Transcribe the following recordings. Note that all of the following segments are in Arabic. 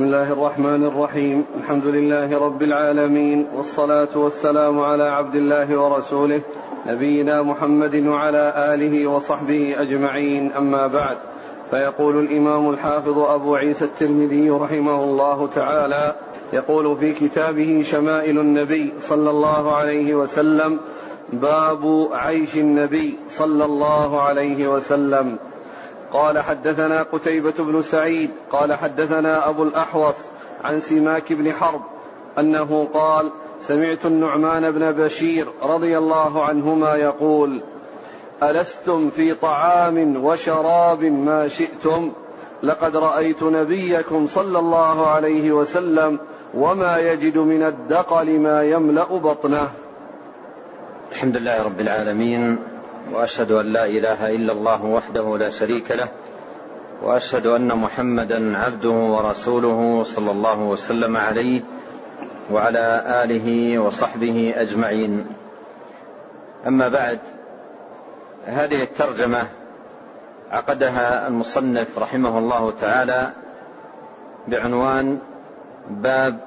بسم الله الرحمن الرحيم. الحمد لله رب العالمين والصلاة والسلام على عبد الله ورسوله نبينا محمد وعلى آله وصحبه أجمعين. أما بعد فيقول الإمام الحافظ أبو عيسى الترمذي رحمه الله تعالى يقول في كتابه شمائل النبي صلى الله عليه وسلم باب عيش النبي صلى الله عليه وسلم. قال حدثنا قتيبة بن سعيد قال حدثنا أبو الأحوص عن سماك بن حرب أنه قال سمعت النعمان بن بشير رضي الله عنهما يقول ألستم في طعام وشراب ما شئتم؟ لقد رأيت نبيكم صلى الله عليه وسلم وما يجد من الدقل ما يملأ بطنه. الحمد لله رب العالمين وأشهد أن لا إله إلا الله وحده لا شريك له وأشهد أن محمدا عبده ورسوله صلى الله وسلم عليه وعلى آله وصحبه أجمعين. أما بعد هذه الترجمة عقدها المصنف رحمه الله تعالى بعنوان باب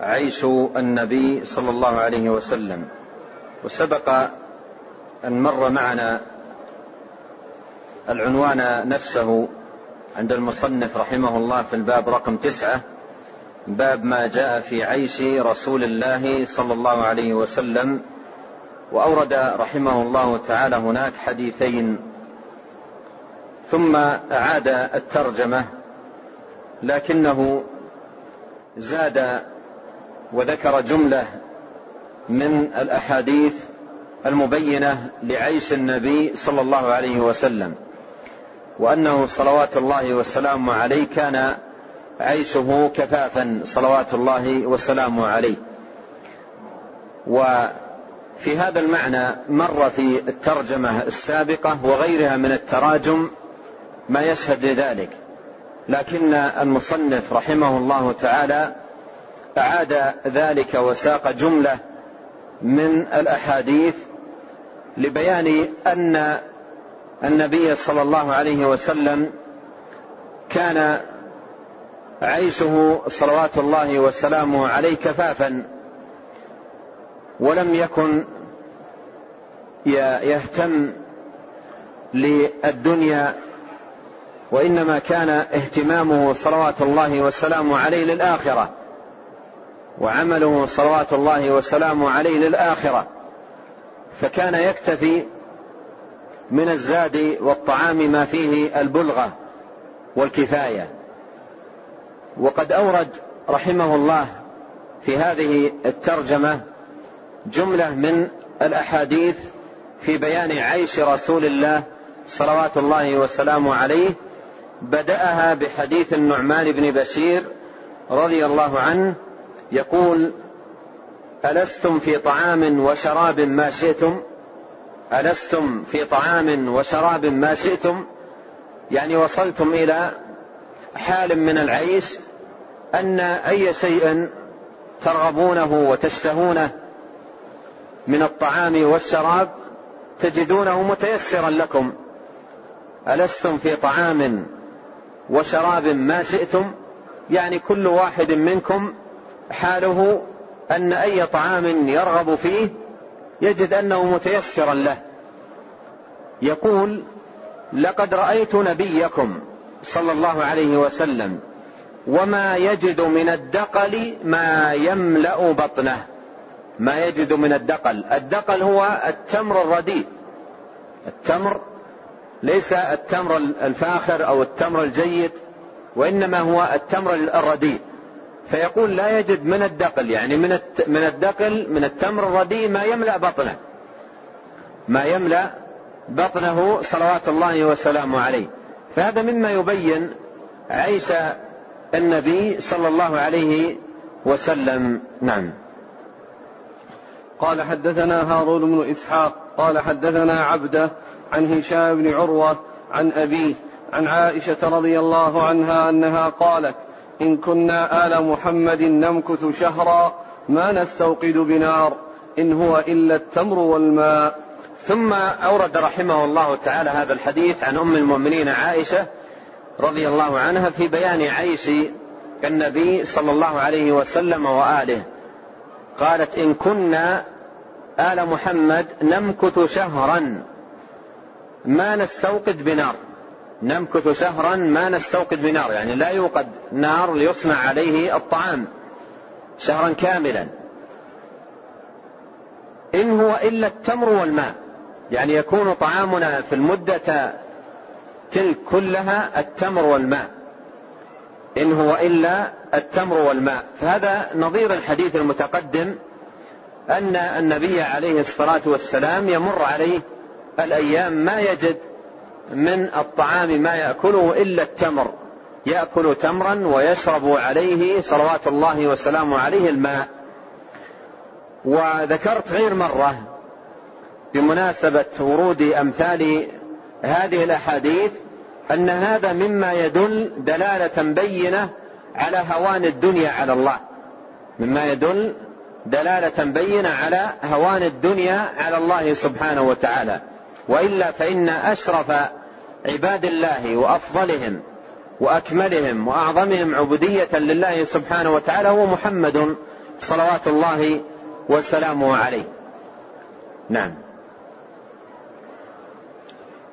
عيش النبي صلى الله عليه وسلم وسبق أن مر معنا العنوان نفسه عند المصنف رحمه الله في الباب رقم تسعة باب ما جاء في عيش رسول الله صلى الله عليه وسلم. وأورد رحمه الله تعالى هناك حديثين. ثم أعاد الترجمة لكنه زاد وذكر جملة من الأحاديث المبينة لعيش النبي صلى الله عليه وسلم وأنه صلوات الله وسلامه عليه كان عيشه كفافا صلوات الله وسلامه عليه. وفي هذا المعنى مر في الترجمة السابقة وغيرها من التراجم ما يشهد لذلك لكن المصنف رحمه الله تعالى أعاد ذلك وساق جملة من الأحاديث لبيان أن النبي صلى الله عليه وسلم كان عيشه صلوات الله وسلامه عليه كفافا ولم يكن يهتم للدنيا وإنما كان اهتمامه صلوات الله وسلامه عليه للآخرة وعمله صلوات الله وسلامه عليه للآخرة. فكان يكتفي من الزاد والطعام ما فيه البلغة والكفاية. وقد أورد رحمه الله في هذه الترجمة جملة من الأحاديث في بيان عيش رسول الله صلوات الله وسلامه عليه بدأها بحديث النعمان بن بشير رضي الله عنه يقول ألستم في طعام وشراب ما شئتم؟ ألستم في طعام وشراب ما شئتم؟ يعني وصلتم إلى حال من العيش أن أي شيء ترغبونه وتشتهونه من الطعام والشراب تجدونه متيسرا لكم. ألستم في طعام وشراب ما شئتم؟ يعني كل واحد منكم حاله أن أي طعام يرغب فيه يجد أنه متيسرا له. يقول لقد رأيت نبيكم صلى الله عليه وسلم وما يجد من الدقل ما يملأ بطنه. ما يجد من الدقل. الدقل هو التمر الرديء. التمر ليس التمر الفاخر أو التمر الجيد وإنما هو التمر الرديء. فيقول لا يجد من الدقل يعني من من الدقل من التمر الرديء ما يملأ بطنه. ما يملأ بطنه صلوات الله وسلامه عليه. فهذا مما يبين عيش النبي صلى الله عليه وسلم. نعم. قال حدثنا هارون بن إسحاق قال حدثنا عبده عن هشام بن عروة عن أبيه عن عائشة رضي الله عنها أنها قالت إن كنا آل محمد نمكث شهرا ما نستوقد بنار إن هو إلا التمر والماء. ثم أورد رحمه الله تعالى هذا الحديث عن أم المؤمنين عائشة رضي الله عنها في بيان عيش كالنبي صلى الله عليه وسلم وآله. قالت إن كنا آل محمد نمكث شهرا ما نستوقد بنار. نمكث شهرا ما نستوقد بنار يعني لا يوقد نار ليصنع عليه الطعام شهرا كاملا. إن هو إلا التمر والماء يعني يكون طعامنا في المدة تلك كلها التمر والماء. إن هو إلا التمر والماء. فهذا نظير الحديث المتقدم أن النبي عليه الصلاة والسلام يمر عليه الأيام ما يجد من الطعام ما يأكله إلا التمر. يأكل تمرا ويشرب عليه صلوات الله وسلامه عليه الماء. وذكرت غير مرة بمناسبة ورود أمثال هذه الأحاديث أن هذا مما يدل دلالة بينة على هوان الدنيا على الله. مما يدل دلالة بينة على هوان الدنيا على الله سبحانه وتعالى. وإلا فإن أشرف عباد الله وأفضلهم وأكملهم وأعظمهم عبودية لله سبحانه وتعالى هو محمد صلوات الله وسلامه عليه. نعم.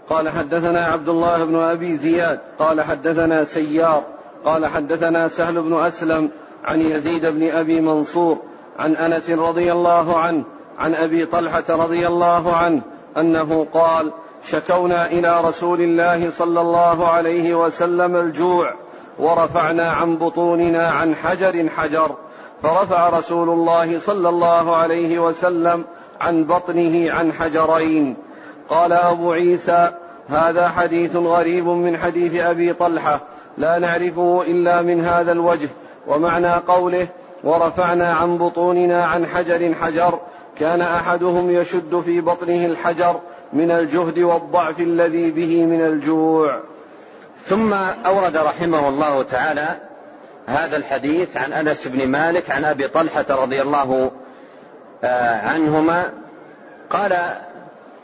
قال حدثنا عبد الله بن أبي زياد قال حدثنا سيار قال حدثنا سهل بن أسلم عن يزيد بن أبي منصور عن أنس رضي الله عنه عن أبي طلحة رضي الله عنه أنه قال شكونا إلى رسول الله صلى الله عليه وسلم الجوع ورفعنا عن بطوننا عن حجر حجر فرفع رسول الله صلى الله عليه وسلم عن بطنه عن حجرين. قال أبو عيسى هذا حديث غريب من حديث أبي طلحة لا نعرفه إلا من هذا الوجه ومعنى قوله ورفعنا عن بطوننا عن حجر حجر كان أحدهم يشد في بطنه الحجر من الجهد والضعف الذي به من الجوع. ثم أورد رحمه الله تعالى هذا الحديث عن أنس بن مالك عن أبي طلحة رضي الله آه، عنهما. قال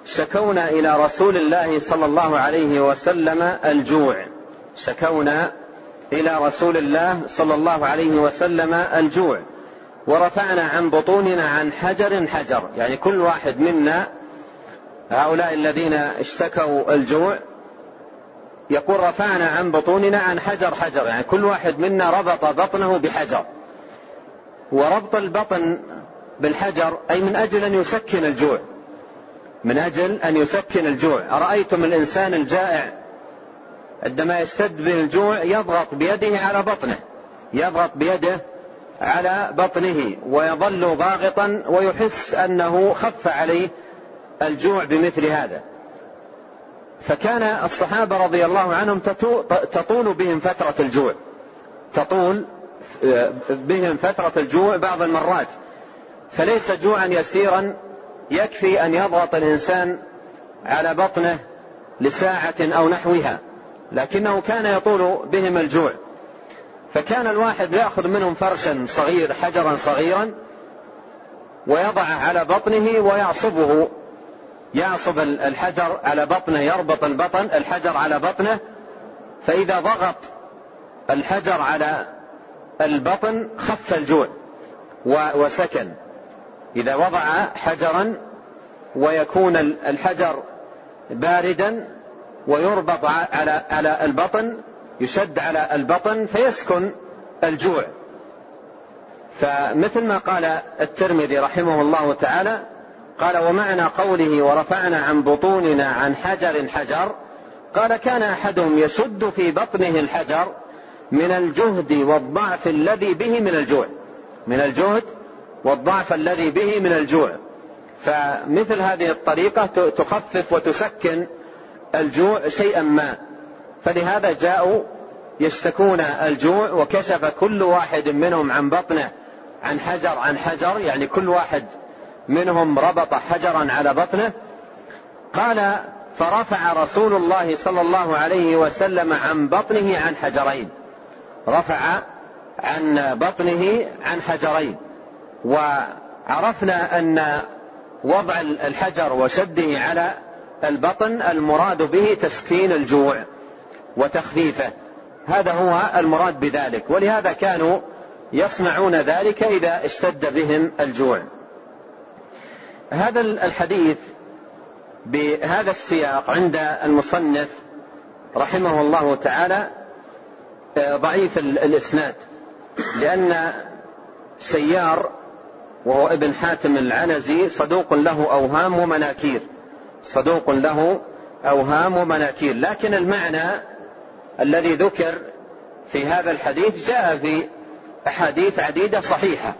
شكونا إلى رسول الله صلى الله عليه وسلم الجوع. شكونا إلى رسول الله صلى الله عليه وسلم الجوع. ورفعنا عن بطوننا عن حجر حجر. يعني كل واحد منا هؤلاء الذين اشتكوا الجوع يقول رفعنا عن بطوننا عن حجر حجر يعني كل واحد منا ربط بطنه بحجر. وربط البطن بالحجر أي من أجل أن يسكن الجوع. من أجل أن يسكن الجوع. أرأيتم الإنسان الجائع عندما يشتد به الجوع يضغط بيده على بطنه يضغط بيده على بطنه ويظل ضاغطا ويحس أنه خف عليه الجوع بمثل هذا. فكان الصحابة رضي الله عنهم تطول بهم فترة الجوع. تطول آه، بهم فترة الجوع بعض المرات. فليس جوعا يسيرا يكفي أن يضغط الإنسان على بطنه لساعة أو نحوها. لكنه كان يطول بهم الجوع. فكان الواحد يأخذ منهم فرشا صغير حجرا صغيرا ويضعه على بطنه ويعصبه يعصب الحجر على بطنه يربط البطن الحجر على بطنه. فإذا ضغط الحجر على البطن خف الجوع وسكن. إذا وضع حجرا ويكون الحجر باردا ويربط على على البطن يشد على البطن فيسكن الجوع. فمثل ما قال الترمذي رحمه الله تعالى قال ومعنى قوله ورفعنا عن بطوننا عن حجر حجر قال كان أحدهم يشد في بطنه الحجر من الجهد والضعف الذي به من الجوع من الجهد والضعف الذي به من الجوع. فمثل هذه الطريقة تخفف وتسكن الجوع شيئا ما. فلهذا جاءوا يشتكون الجوع وكشف كل واحد منهم عن بطنه عن حجر عن حجر يعني كل واحد منهم ربط حجرا على بطنه قال فرفع رسول الله صلى الله عليه وسلم عن بطنه عن حجرين رفع عن بطنه عن حجرين وعرفنا أن وضع الحجر وشده على البطن المراد به تسكين الجوع وتخفيفه هذا هو المراد بذلك ولهذا كانوا يصنعون ذلك إذا اشتد بهم الجوع. هذا الحديث بهذا السياق عند المصنف رحمه الله تعالى آه، ضعيف الإسناد لأن سيار وهو ابن حاتم العنزي صدوق له أوهام ومناكير صدوق له أوهام ومناكير لكن المعنى الذي ذكر في هذا الحديث جاء في أحاديث عديدة صحيحة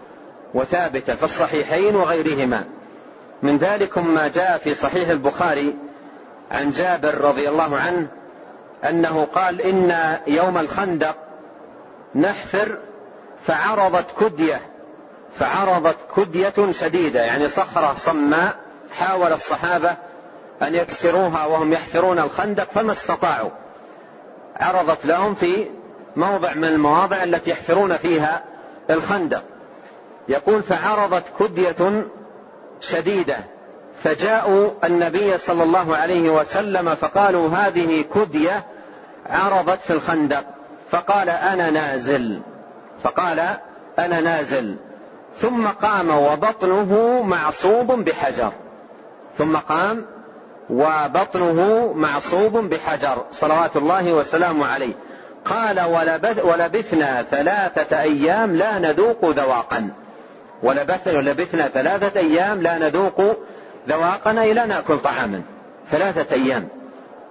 وثابتة في الصحيحين وغيرهما. من ذلكم ما جاء في صحيح البخاري عن جابر رضي الله عنه أنه قال إن يوم الخندق نحفر فعرضت كدية فعرضت كدية شديدة يعني صخرة صماء حاول الصحابة أن يكسروها وهم يحفرون الخندق فما استطاعوا. عرضت لهم في موضع من المواضع التي يحفرون فيها الخندق. يقول فعرضت كدية شديدة. فجاءوا النبي صلى الله عليه وسلم فقالوا هذه كدية عرضت في الخندق. فقال أنا نازل. فقال أنا نازل. ثم قام وبطنه معصوب بحجر. ثم قام وبطنه معصوب بحجر. صلوات الله وسلامه عليه. قال ولبثنا ثلاثة أيام لا نذوق ذواقا. ولبثنا ثلاثة أيام لا نذوق ذواقنا إلى نأكل طعاما. ثلاثة أيام.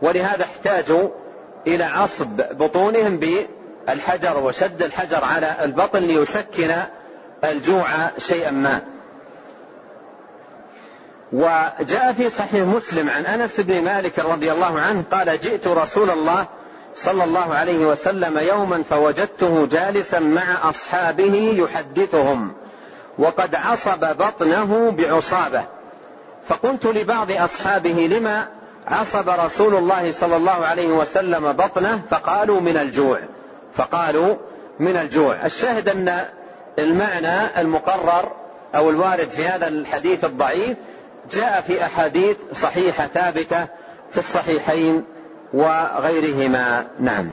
ولهذا احتاجوا إلى عصب بطونهم بالحجر وشد الحجر على البطن ليسكن الجوع شيئا ما. وجاء في صحيح مسلم عن أنس بن مالك رضي الله عنه قال جئت رسول الله صلى الله عليه وسلم يوما فوجدته جالسا مع أصحابه يحدثهم. وقد عصب بطنه بعصابة. فقلت لبعض أصحابه لما عصب رسول الله صلى الله عليه وسلم بطنه؟ فقالوا من الجوع. فقالوا من الجوع. الشاهد أن المعنى المقرر أو الوارد في هذا الحديث الضعيف جاء في أحاديث صحيحة ثابتة في الصحيحين وغيرهما. نعم.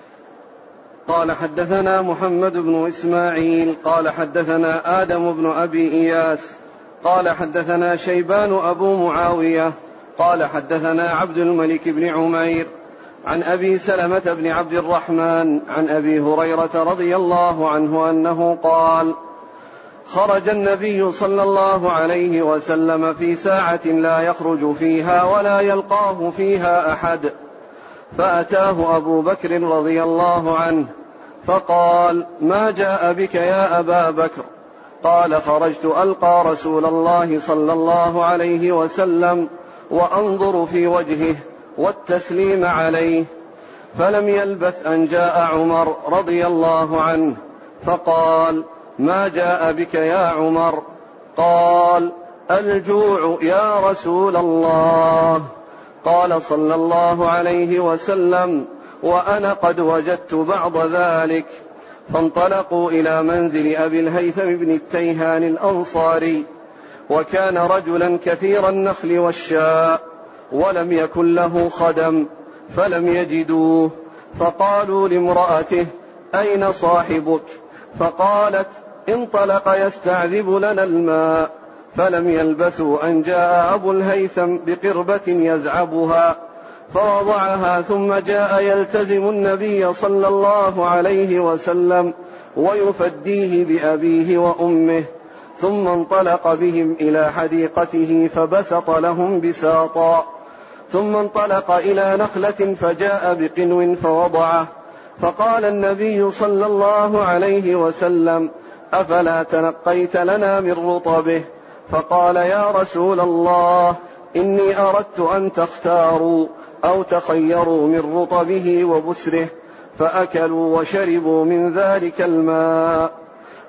قال حدثنا محمد بن إسماعيل قال حدثنا آدم بن أبي إياس قال حدثنا شيبان أبو معاوية قال حدثنا عبد الملك بن عمير عن أبي سلمة بن عبد الرحمن عن أبي هريرة رضي الله عنه أنه قال خرج النبي صلى الله عليه وسلم في ساعة لا يخرج فيها ولا يلقاه فيها أحد. فأتاه أبو بكر رضي الله عنه فقال ما جاء بك يا أبا بكر؟ قال خرجت ألقى رسول الله صلى الله عليه وسلم وأنظر في وجهه والتسليم عليه فلم يلبث أن جاء عمر رضي الله عنه فقال ما جاء بك يا عمر؟ قال الجوع يا رسول الله. قال صلى الله عليه وسلم وأنا قد وجدت بعض ذلك. فانطلقوا إلى منزل أبي الهيثم بن التيهان الأنصاري وكان رجلا كثير النخل والشاء ولم يكن له خدم فلم يجدوه. فقالوا لامرأته أين صاحبك؟ فقالت انطلق يستعذب لنا الماء. فلم يلبثوا أن جاء أبو الهيثم بقربة يزعبها فوضعها ثم جاء يلتزم النبي صلى الله عليه وسلم ويفديه بأبيه وأمه ثم انطلق بهم إلى حديقته فبسط لهم بساطا ثم انطلق إلى نخلة فجاء بقنو فوضعه فقال النبي صلى الله عليه وسلم أفلا تنقيت لنا من رطبه؟ فقال يا رسول الله إني أردت أن تختاروا أو تخيروا من رطبه وبسره فأكلوا وشربوا من ذلك الماء.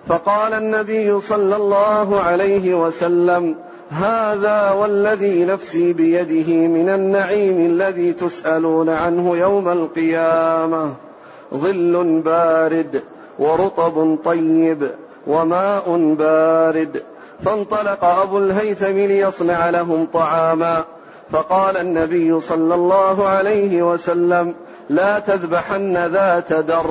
فقال النبي صلى الله عليه وسلم هذا والذي نفسي بيده من النعيم الذي تسألون عنه يوم القيامة. ظل بارد ورطب طيب وماء بارد. فانطلق أبو الهيثم ليصنع لهم طعاما. فقال النبي صلى الله عليه وسلم لا تذبحن ذات در.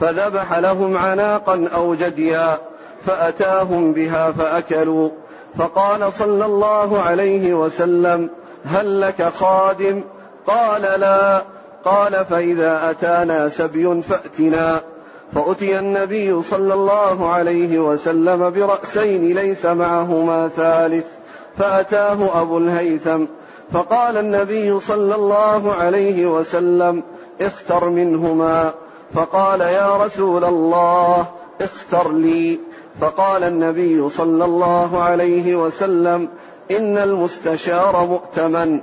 فذبح لهم عناقا أو جديا فأتاهم بها فأكلوا. فقال صلى الله عليه وسلم هل لك خادم؟ قال لا. قال فإذا أتانا سبي فأتنا. فأتي النبي صلى الله عليه وسلم برأسين ليس معهما ثالث فأتاه أبو الهيثم فقال النبي صلى الله عليه وسلم اختر منهما فقال يا رسول الله اختر لي فقال النبي صلى الله عليه وسلم إن المستشار مؤتمن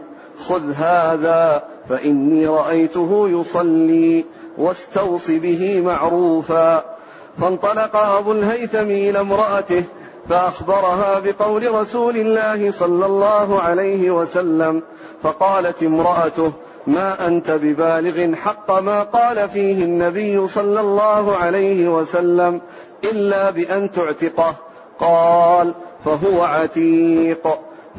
خذ هذا فإني رأيته يصلي واستوص به معروفا. فانطلق ابو الهيثم إلى امرأته فأخبرها بقول رسول الله صلى الله عليه وسلم فقالت امرأته ما أنت ببالغ حق ما قال فيه النبي صلى الله عليه وسلم إلا بأن تعتقه. قال فهو عتيق.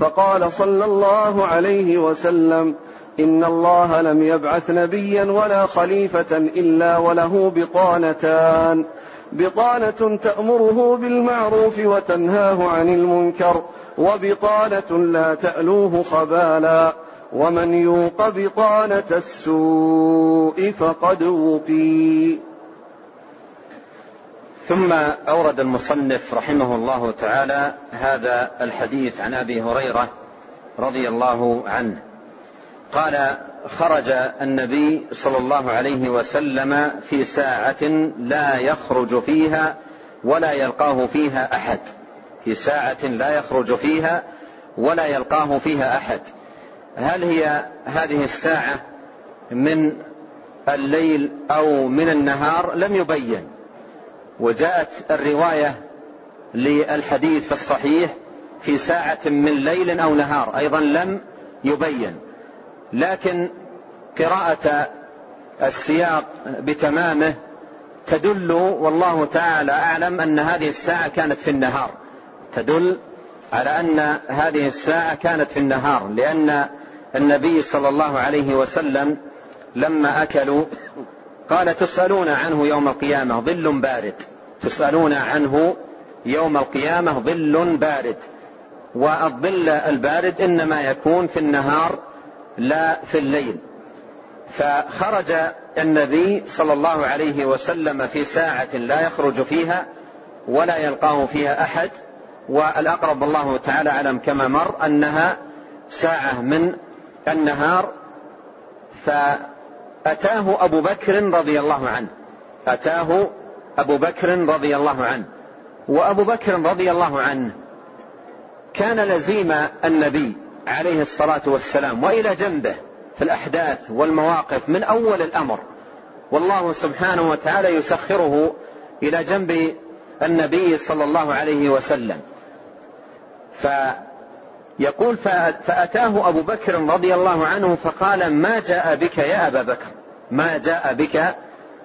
فقال صلى الله عليه وسلم ان الله لم يبعث نبيا ولا خليفه الا وله بطانتان بطانه تامره بالمعروف وتنهاه عن المنكر وبطانه لا تالوه خبالا ومن يوق بطانه السوء فقد وقي ثم أورد المصنف رحمه الله تعالى هذا الحديث عن أبي هريرة رضي الله عنه. قال خرج النبي صلى الله عليه وسلم في ساعة لا يخرج فيها ولا يلقاه فيها أحد. في ساعة لا يخرج فيها ولا يلقاه فيها أحد. هل هي هذه الساعة من الليل أو من النهار؟ لم يبين. وجاءت الرواية للحديث في الصحيح في ساعة من ليل أو نهار. أيضا لم يبين. لكن قراءة السياق بتمامه تدل والله تعالى أعلم أن هذه الساعة كانت في النهار. تدل على أن هذه الساعة كانت في النهار لأن النبي صلى الله عليه وسلم لما أكلوا قال تسألون عنه يوم القيامة ظل بارد. تسألون عنه يوم القيامة ظل بارد. والظل البارد إنما يكون في النهار لا في الليل. فخرج النبي صلى الله عليه وسلم في ساعة لا يخرج فيها ولا يلقاه فيها أحد والأقرب الله تعالى أعلم كما مر أنها ساعة من النهار. فأتاه أبو بكر رضي الله عنه. أتاه أبو بكر رضي الله عنه. وأبو بكر رضي الله عنه كان لزيم النبي. عليه الصلاة والسلام وإلى جنبه في الأحداث والمواقف من أول الأمر. والله سبحانه وتعالى يسخره إلى جنب النبي صلى الله عليه وسلم. فيقول فأتاه أبو بكر رضي الله عنه فقال ما جاء بك يا أبا بكر؟ ما جاء بك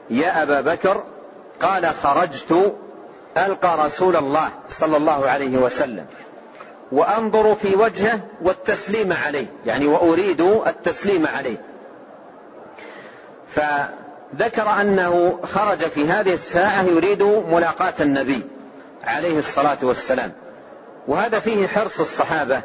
يا أبا بكر؟ قال خرجت ألقى رسول الله صلى الله عليه وسلم. وانظر في وجهه والتسليم عليه يعني وأريد التسليم عليه. فذكر أنه خرج في هذه الساعة يريد ملاقاة النبي عليه الصلاة والسلام. وهذا فيه حرص الصحابة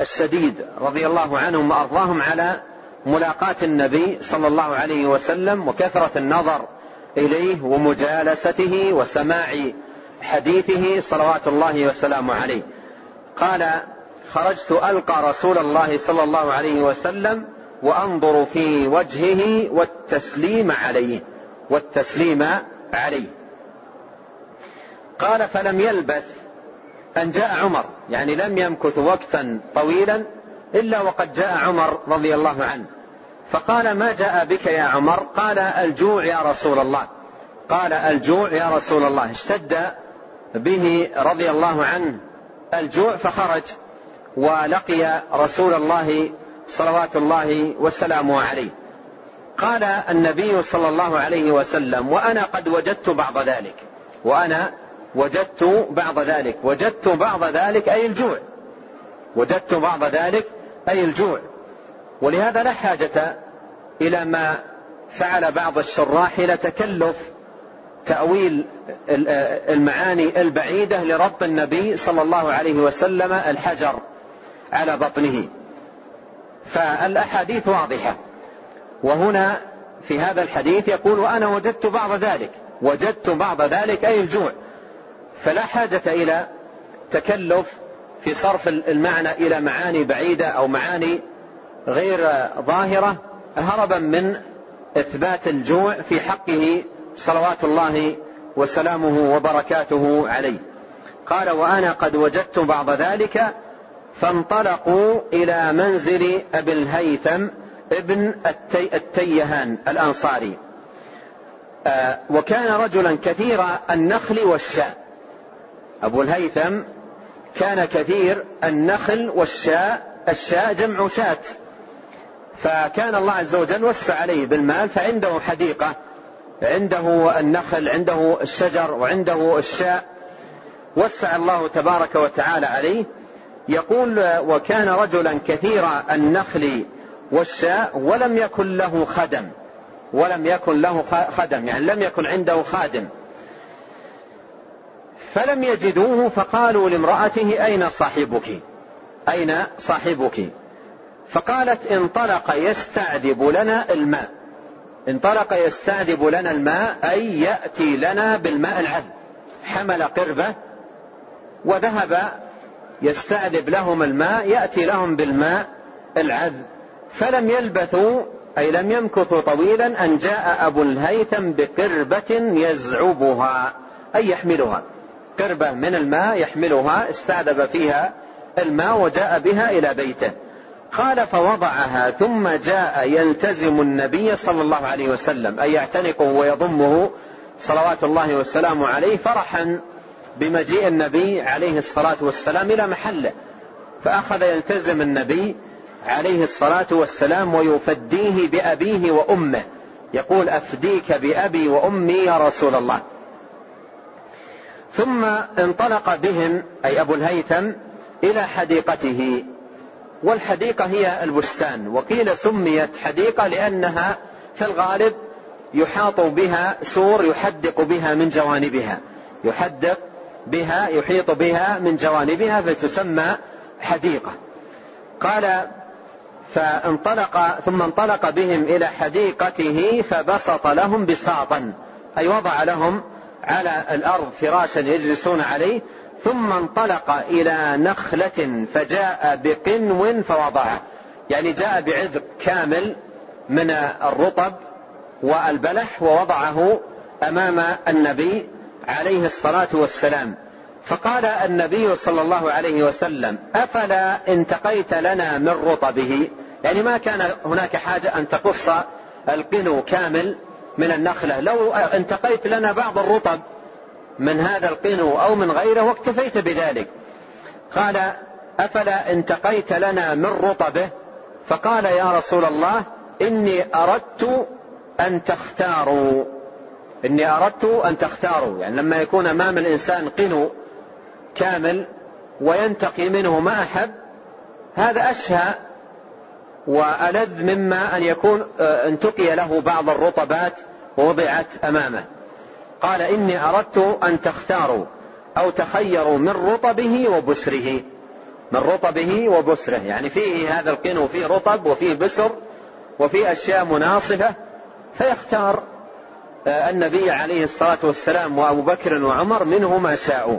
الشديد رضي الله عنهم وأرضاهم على ملاقاة النبي صلى الله عليه وسلم وكثرة النظر إليه ومجالسته وسماع حديثه صلوات الله وسلامه عليه. قال خرجت ألقى رسول الله صلى الله عليه وسلم وأنظر في وجهه والتسليم عليه والتسليم عليه. قال فلم يلبث أن جاء عمر يعني لم يمكث وقتا طويلا إلا وقد جاء عمر رضي الله عنه. فقال ما جاء بك يا عمر؟ قال الجوع يا رسول الله. قال الجوع يا رسول الله. اشتد به رضي الله عنه الجوع فخرج ولقي رسول الله صلوات الله وسلامه عليه. قال النبي صلى الله عليه وسلم وأنا قد وجدت بعض ذلك. وأنا وجدت بعض ذلك. وجدت بعض ذلك أي الجوع. وجدت بعض ذلك أي الجوع. ولهذا لا حاجة إلى ما فعل بعض الشراح إلى تكلف تأويل المعاني البعيدة لربط النبي صلى الله عليه وسلم الحجر على بطنه. فالأحاديث واضحة. وهنا في هذا الحديث يقول وأنا وجدت بعض ذلك. وجدت بعض ذلك أي الجوع. فلا حاجة إلى تكلف في صرف المعنى إلى معاني بعيدة أو معاني غير ظاهرة هربا من إثبات الجوع في حقه صلوات الله وسلامه وبركاته عليه. قال وأنا قد وجدت بعض ذلك فانطلقوا إلى منزل أبي الهيثم ابن التي التيهان الأنصاري. آه وكان رجلا كثير النخل والشاء. أبو الهيثم كان كثير النخل والشاء الشاء جمع شاة. فكان الله عز وجل وسع عليه بالمال فعنده حديقة. عنده النخل عنده الشجر وعنده الشاء. وسع الله تبارك وتعالى عليه. يقول وكان رجلا كثير النخل والشاء ولم يكن له خدم. ولم يكن له خدم يعني لم يكن عنده خادم. فلم يجدوه فقالوا لامرأته أين صاحبك؟ أين صاحبك؟ فقالت انطلق يستعذب لنا الماء. انطلق يستعذب لنا الماء أي يأتي لنا بالماء العذب. حمل قربة وذهب يستعذب لهم الماء يأتي لهم بالماء العذب. فلم يلبثوا أي لم يمكثوا طويلا أن جاء أبو الهيثم بقربة يزعبها أي يحملها. قربة من الماء يحملها استعذب فيها الماء وجاء بها إلى بيته. قال فوضعها ثم جاء يلتزم النبي صلى الله عليه وسلم أي يعتنقه ويضمه صلوات الله والسلام عليه فرحا بمجيء النبي عليه الصلاة والسلام إلى محله. فأخذ يلتزم النبي عليه الصلاة والسلام ويفديه بأبيه وأمه يقول أفديك بأبي وأمي يا رسول الله. ثم انطلق بهم أي أبو الهيثم إلى حديقته. والحديقة هي البستان. وقيل سميت حديقة لأنها في الغالب يحاط بها سور يحدق بها من جوانبها. يحدق بها يحيط بها من جوانبها فتسمى حديقة. قال فانطلق ثم انطلق بهم إلى حديقته فبسط لهم بساطا. أي وضع لهم على الأرض فراشا يجلسون عليه. ثم انطلق إلى نخلة فجاء بقنو فوضعه يعني جاء بعذق كامل من الرطب والبلح ووضعه أمام النبي عليه الصلاة والسلام. فقال النبي صلى الله عليه وسلم أفلا انتقيت لنا من رطبه؟ يعني ما كان هناك حاجة أن تقص القنو كامل من النخلة. لو انتقيت لنا بعض الرطب من هذا القنو أو من غيره واكتفيت بذلك. قال أفلا انتقيت لنا من رطبه؟ فقال يا رسول الله إني أردت أن تختاروا. إني أردت أن تختاروا. يعني لما يكون أمام الإنسان قنو كامل وينتقي منه ما أحب هذا أشهى وألذ مما أن يكون آه، انتقي له بعض الرطبات ووضعت أمامه. قال إني أردت أن تختاروا أو تخيروا من رطبه وبسره. من رطبه وبسره. يعني فيه هذا القنو فيه رطب وفيه بسر وفيه أشياء مناصفة فيختار آه، النبي عليه الصلاة والسلام وأبو بكر وعمر منه ما شاءوا.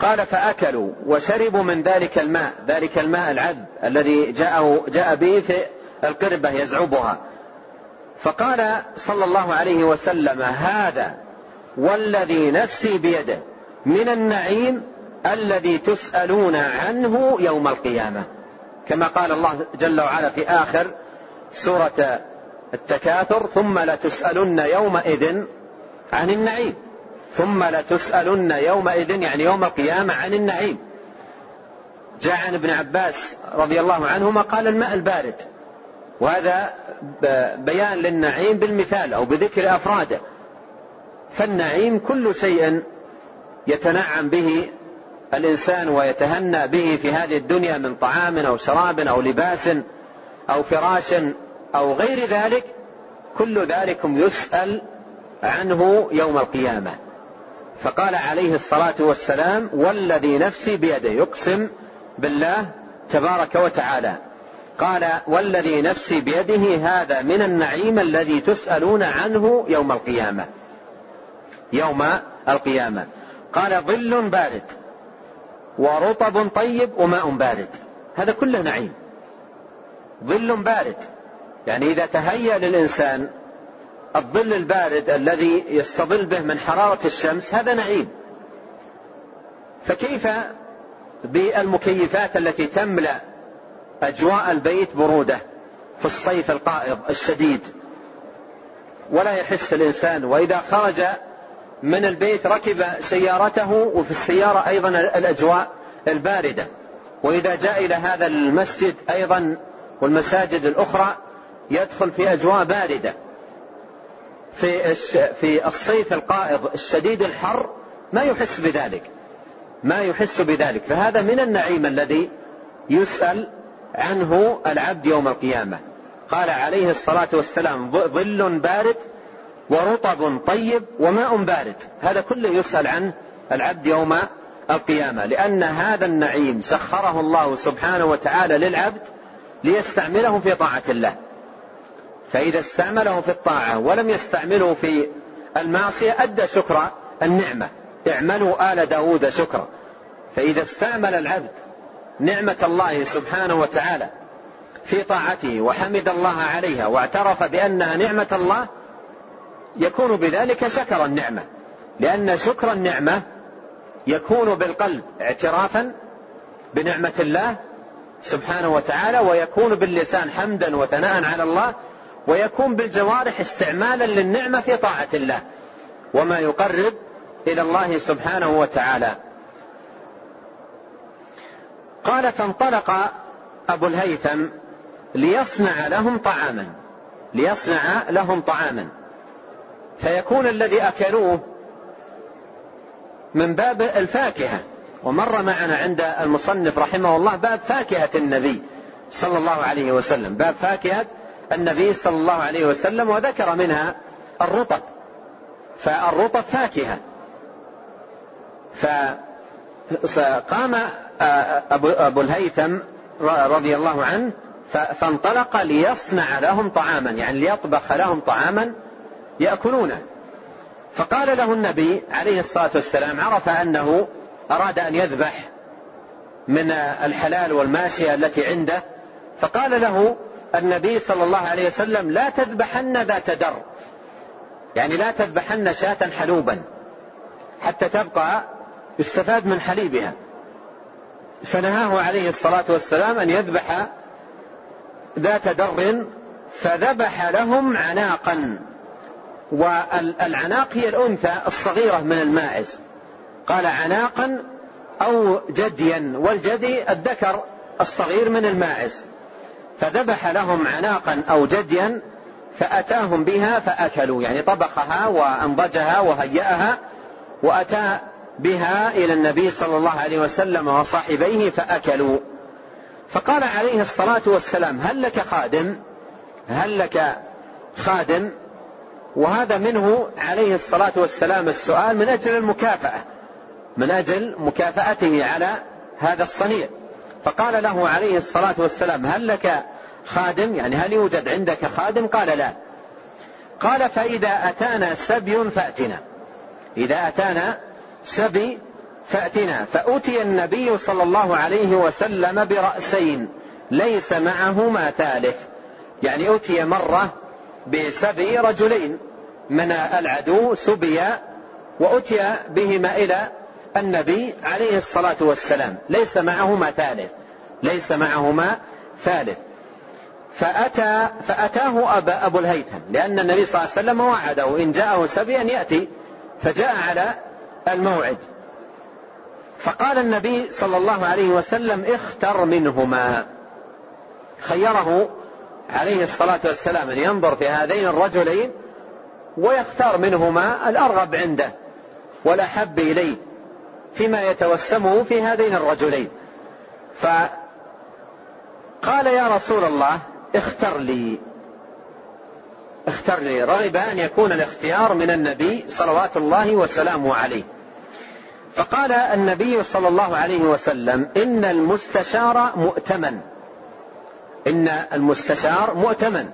قال فأكلوا وشربوا من ذلك الماء. ذلك الماء العذب الذي جاءه جاء به في القربة يزعبها. فقال صلى الله عليه وسلم هذا والذي نفسي بيده من النعيم الذي تسألون عنه يوم القيامة. كما قال الله جل وعلا في آخر سورة التكاثر ثم لتسألن يومئذ عن النعيم. ثم لتسألن يومئذ يعني يوم القيامة عن النعيم. جاء عن ابن عباس رضي الله عنهما قال الماء البارد. وهذا بيان للنعيم بالمثال أو بذكر أفراده. فالنعيم كل شيء يتنعم به الإنسان ويتهنى به في هذه الدنيا من طعام أو شراب أو لباس أو فراش أو غير ذلك. كل ذلك يسأل عنه يوم القيامة. فقال عليه الصلاة والسلام والذي نفسي بيده يقسم بالله تبارك وتعالى. قال والذي نفسي بيده هذا من النعيم الذي تسألون عنه يوم القيامة. يوم القيامة. قال ظل بارد ورطب طيب وماء بارد. هذا كله نعيم. ظل بارد. يعني إذا تهيأ للإنسان الظل البارد الذي يستظل به من حرارة الشمس هذا نعيم. فكيف بالمكيفات التي تملأ أجواء البيت برودة في الصيف القائض الشديد. ولا يحس الإنسان وإذا خرج من البيت ركب سيارته وفي السيارة أيضا الأجواء الباردة. وإذا جاء إلى هذا المسجد أيضا والمساجد الأخرى يدخل في أجواء باردة. في في الصيف القائض الشديد الحر ما يحس بذلك. ما يحس بذلك. فهذا من النعيم الذي يسأل عنه العبد يوم القيامة. قال عليه الصلاة والسلام ظل بارد ورطب طيب وماء بارد. هذا كله يسأل عنه العبد يوم القيامة. لأن هذا النعيم سخره الله سبحانه وتعالى للعبد ليستعمله في طاعة الله. فإذا استعمله في الطاعة ولم يستعمله في المعصية أدى شكر النعمة. اعملوا آل داود شكرا. فإذا استعمل العبد نعمة الله سبحانه وتعالى في طاعته وحمد الله عليها واعترف بأنها نعمة الله يكون بذلك شكر النعمة. لأن شكر النعمة يكون بالقلب اعترافا بنعمة الله سبحانه وتعالى ويكون باللسان حمدا وثناء على الله ويكون بالجوارح استعمالا للنعمة في طاعة الله. وما يقرب إلى الله سبحانه وتعالى. قال فانطلق أبو الهيثم ليصنع لهم طعاما ليصنع لهم طعاما. فيكون الذي أكلوه من باب الفاكهة. ومر معنا عند المصنف رحمه الله باب فاكهة النبي صلى الله عليه وسلم. باب فاكهة النبي صلى الله عليه وسلم وذكر منها الرطب. فالرطب فاكهة. فقام أبو الهيثم رضي الله عنه فانطلق ليصنع لهم طعاما يعني ليطبخ لهم طعاما يأكلونه. فقال له النبي عليه الصلاة والسلام عرف أنه أراد أن يذبح من الحلال والماشية التي عنده فقال له النبي صلى الله عليه وسلم لا تذبحن ذات در. يعني لا تذبحن شاة حلوبا حتى تبقى يستفاد من حليبها. فنهاه عليه الصلاة والسلام أن يذبح ذات در فذبح لهم عناقا. والعناق هي الأنثى الصغيرة من الماعز. قال عناقا أو جديا والجدي الذكر الصغير من الماعز. فذبح لهم عناقا أو جديا فأتاهم بها فأكلوا يعني طبخها وأنضجها وهيأها وأتى بها إلى النبي صلى الله عليه وسلم وصاحبيه فأكلوا. فقال عليه الصلاة والسلام هل لك خادم؟ هل لك خادم؟ وهذا منه عليه الصلاة والسلام السؤال من أجل المكافأة من أجل مكافأته على هذا الصنيع. فقال له عليه الصلاة والسلام هل لك خادم؟ يعني هل يوجد عندك خادم؟ قال لا. قال فإذا أتانا سبي فأتنا. إذا أتانا سبي فأتنا. فأتي النبي صلى الله عليه وسلم برأسين ليس معهما ثالث. يعني أتي مرة بسبي رجلين من العدو سبيا وأتي بهما إلى النبي عليه الصلاة والسلام. ليس معهما ثالث ليس معهما ثالث. فأتى فأتاه أبا أبو الهيثم لأن النبي صلى الله عليه وسلم وعده. إن جاءه سبي أن يأتي. فجاء على الموعد. فقال النبي صلى الله عليه وسلم اختر منهما. خيره عليه الصلاة والسلام أن ينظر في هذين الرجلين ويختار منهما الأرغب عنده والأحب إليه فيما يتوسمه في هذين الرجلين. فقال يا رسول الله اختر لي. اختر لي. رغب أن يكون الاختيار من النبي صلوات الله وسلامه عليه. فقال النبي صلى الله عليه وسلم إن المستشار مؤتمن. إن المستشار مؤتمن.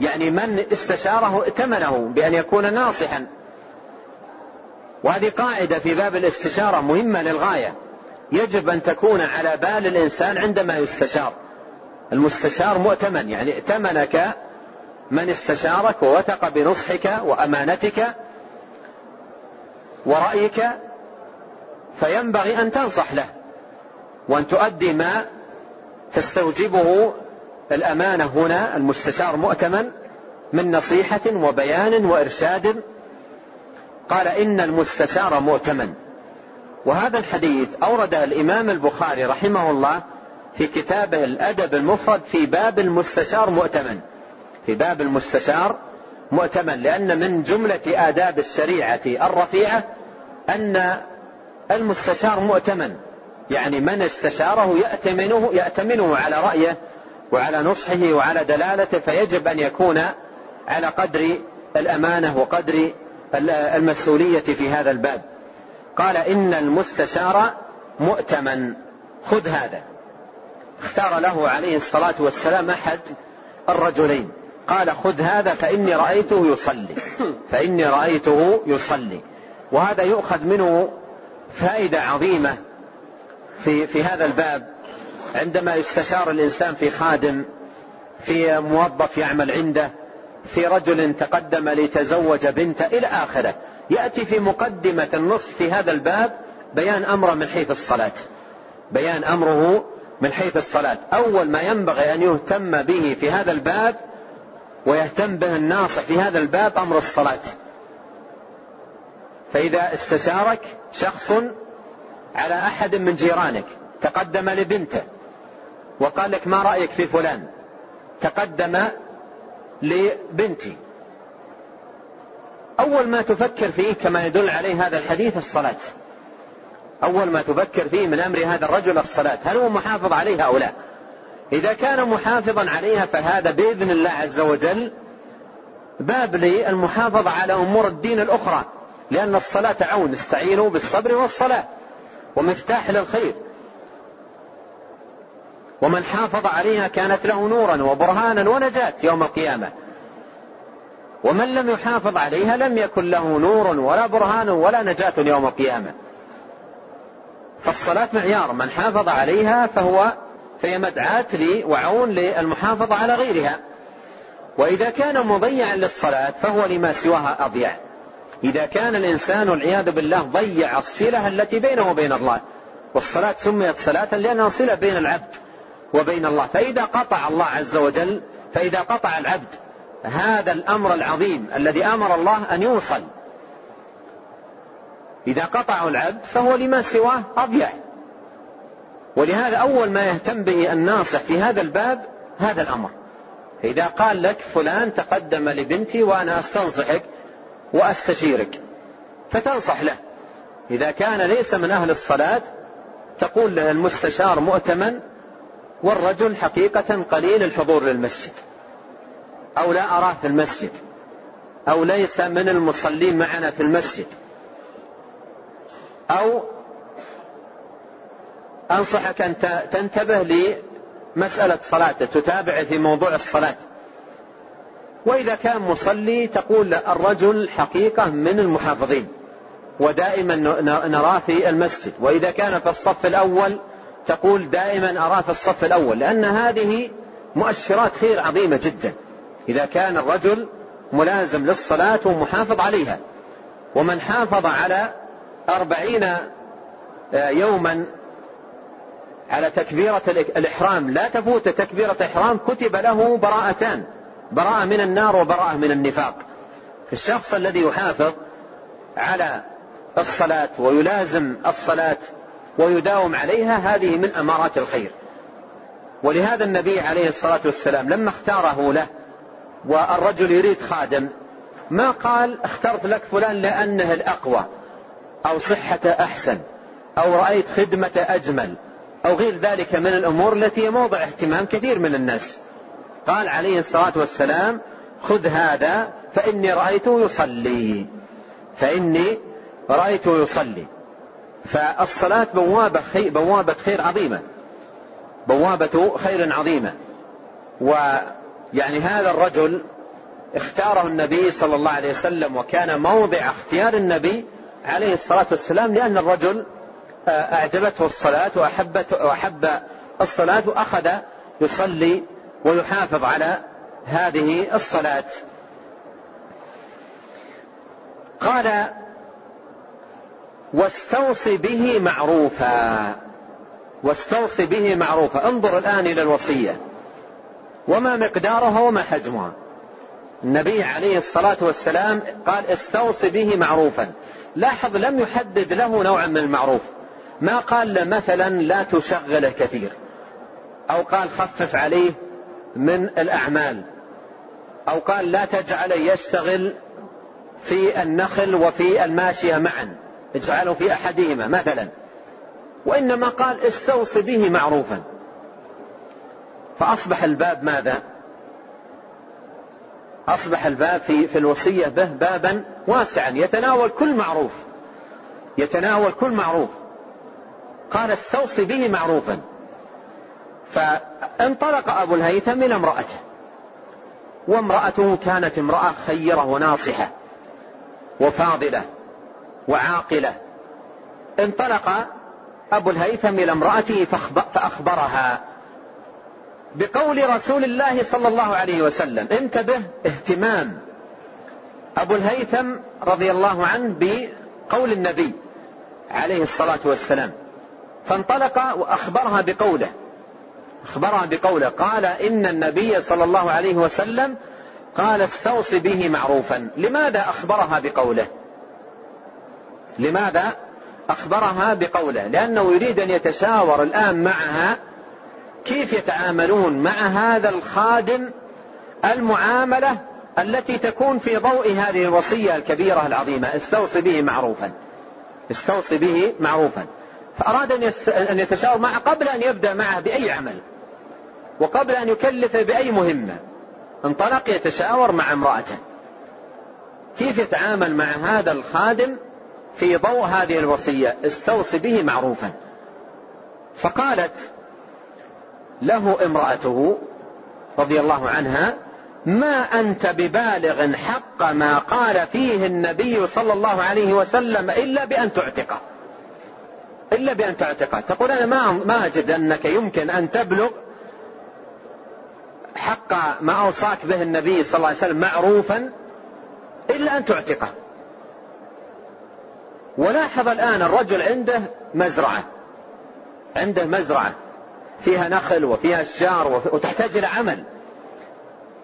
يعني من استشاره ائتمنه بأن يكون ناصحا. وهذه قاعدة في باب الاستشارة مهمة للغاية. يجب أن تكون على بال الإنسان عندما يستشار. المستشار مؤتمن يعني ائتمنك من استشارك ووثق بنصحك وأمانتك ورأيك فينبغي أن تنصح له وأن تؤدي ما تستوجبه الأمانة هنا المستشار مؤتمن من نصيحة وبيان وإرشاد. قال إن المستشار مؤتمن. وهذا الحديث أورده الإمام البخاري رحمه الله في كتابه الأدب المفرد في باب المستشار مؤتمن. في باب المستشار مؤتمن لأن من جملة آداب الشريعة الرفيعة أن المستشار مؤتمن. يعني من استشاره يأتمنه يأتمنه على رأيه وعلى نصحه وعلى دلالته فيجب أن يكون على قدر الأمانة وقدر المسؤولية في هذا الباب. قال إن المستشار مؤتمن. خذ هذا. اختار له عليه الصلاة والسلام أحد الرجلين. قال خذ هذا فإني رأيته يصلي. فإني رأيته يصلي. وهذا يؤخذ منه فائدة عظيمة في في هذا الباب عندما يستشار الإنسان في خادم في موظف يعمل عنده في رجل تقدم ليتزوج بنته إلى آخره. يأتي في مقدمة النصح في هذا الباب بيان أمره من حيث الصلاة. بيان أمره من حيث الصلاة. أول ما ينبغي أن يهتم به في هذا الباب ويهتم به الناصح في هذا الباب أمر الصلاة. فإذا استشارك شخص على أحد من جيرانك تقدم لبنته وقال لك ما رأيك في فلان؟ تقدم لبنتي. أول ما تفكر فيه كما يدل عليه هذا الحديث الصلاة. أول ما تفكر فيه من أمر هذا الرجل الصلاة هل هو محافظ عليها أو لا؟ إذا كان محافظا عليها فهذا بإذن الله عز وجل باب للمحافظة على أمور الدين الأخرى. لأن الصلاة عون استعينوا بالصبر والصلاة. ومفتاح للخير. ومن حافظ عليها كانت له نورا وبرهانا ونجاة يوم القيامة. ومن لم يحافظ عليها لم يكن له نور ولا برهان ولا نجاة يوم القيامة. فالصلاة معيار. من حافظ عليها فهو فهي مدعاة لي وعون للمحافظة على غيرها. وإذا كان مضيعا للصلاة فهو لما سواها أضيع. إذا كان الإنسان والعياذ بالله ضيع الصلة التي بينه وبين الله والصلاة سميت صلاة لأنها صلة بين العبد وبين الله. فإذا قطع الله عز وجل فإذا قطع العبد هذا الأمر العظيم الذي أمر الله أن يوصل. إذا قطعه العبد فهو لما سواه أضيع. ولهذا أول ما يهتم به الناصح في هذا الباب هذا الأمر. إذا قال لك فلان تقدم لبنتي وأنا أستنصحك وأستشيرك. فتنصح له. إذا كان ليس من أهل الصلاة تقول له المستشار مؤتمن والرجل حقيقة قليل الحضور للمسجد. أو لا أراه في المسجد. أو ليس من المصلين معنا في المسجد. أو أنصحك أن تنتبه لمسألة صلاته تتابع في موضوع الصلاة. وإذا كان مصلي تقول الرجل حقيقة من المحافظين ودائما نراه في المسجد. وإذا كان في الصف الأول تقول دائما أراه في الصف الأول لأن هذه مؤشرات خير عظيمة جدا. إذا كان الرجل ملازم للصلاة ومحافظ عليها ومن حافظ على أربعين آه، يوما على تكبيرة الإحرام لا تفوت تكبيرة إحرام كتب له براءتان. براءة من النار وبراءة من النفاق. الشخص الذي يحافظ على الصلاة ويلازم الصلاة ويداوم عليها هذه من أمارات الخير. ولهذا النبي عليه الصلاة والسلام لما اختاره له والرجل يريد خادم ما قال اخترت لك فلان لأنه الأقوى أو صحة أحسن أو رأيت خدمة أجمل أو غير ذلك من الأمور التي هي موضع اهتمام كثير من الناس. قال عليه الصلاة والسلام خذ هذا فإني رأيته يصلي. فإني رأيته يصلي. فالصلاة بوابة خير, بوابة خير عظيمة. بوابة خير عظيمة. ويعني هذا الرجل اختاره النبي صلى الله عليه وسلم وكان موضع اختيار النبي عليه الصلاة والسلام لأن الرجل آه، أعجبته الصلاة وأحبت وأحب الصلاة وأخذ يصلي ويحافظ على هذه الصلاة. قال واستوص به معروفا. واستوص به معروفا. انظر الآن إلى الوصية. وما مقدارها وما حجمها. النبي عليه الصلاة والسلام قال استوص به معروفا. لاحظ لم يحدد له نوعا من المعروف. ما قال مثلا لا تشغله كثير. أو قال خفف عليه. من الأعمال. أو قال لا تجعل يشتغل في النخل وفي الماشية معا. اجعله في أحدهما مثلا. وإنما قال استوص به معروفا. فأصبح الباب ماذا؟ أصبح الباب في, في الوصية به بابا واسعا. يتناول كل معروف. يتناول كل معروف. قال استوصي به معروفا. فانطلق أبو الهيثم إلى امرأته وامرأته كانت امرأة خيرة وناصحة وفاضلة وعاقلة. انطلق أبو الهيثم إلى امرأته فأخبرها بقول رسول الله صلى الله عليه وسلم انتبه اهتمام. أبو الهيثم رضي الله عنه بقول النبي عليه الصلاة والسلام فانطلق وأخبرها بقوله أخبرها بقوله قال إن النبي صلى الله عليه وسلم قال استوصي به معروفا. لماذا أخبرها بقوله؟ لماذا أخبرها بقوله؟ لأنه يريد أن يتشاور الآن معها كيف يتعاملون مع هذا الخادم المعاملة التي تكون في ضوء هذه الوصية الكبيرة العظيمة. استوصي به معروفا. استوصي به معروفا. فأراد أن يتشاور معه قبل أن يبدأ معه بأي عمل. وقبل أن يكلفه بأي مهمة انطلق يتشاور مع امرأته. كيف يتعامل مع هذا الخادم في ضوء هذه الوصية؟ استوصي به معروفا. فقالت له امرأته رضي الله عنها ما أنت ببالغ حق ما قال فيه النبي صلى الله عليه وسلم إلا بأن تعتقه. إلا بأن تعتقه. تقول أنا ما ما أجد أنك يمكن أن تبلغ حق ما أوصاك به النبي صلى الله عليه وسلم معروفا إلا أن تعتقه. ولاحظ الآن الرجل عنده مزرعة عنده مزرعة فيها نخل وفيها أشجار وتحتاج إلى عمل.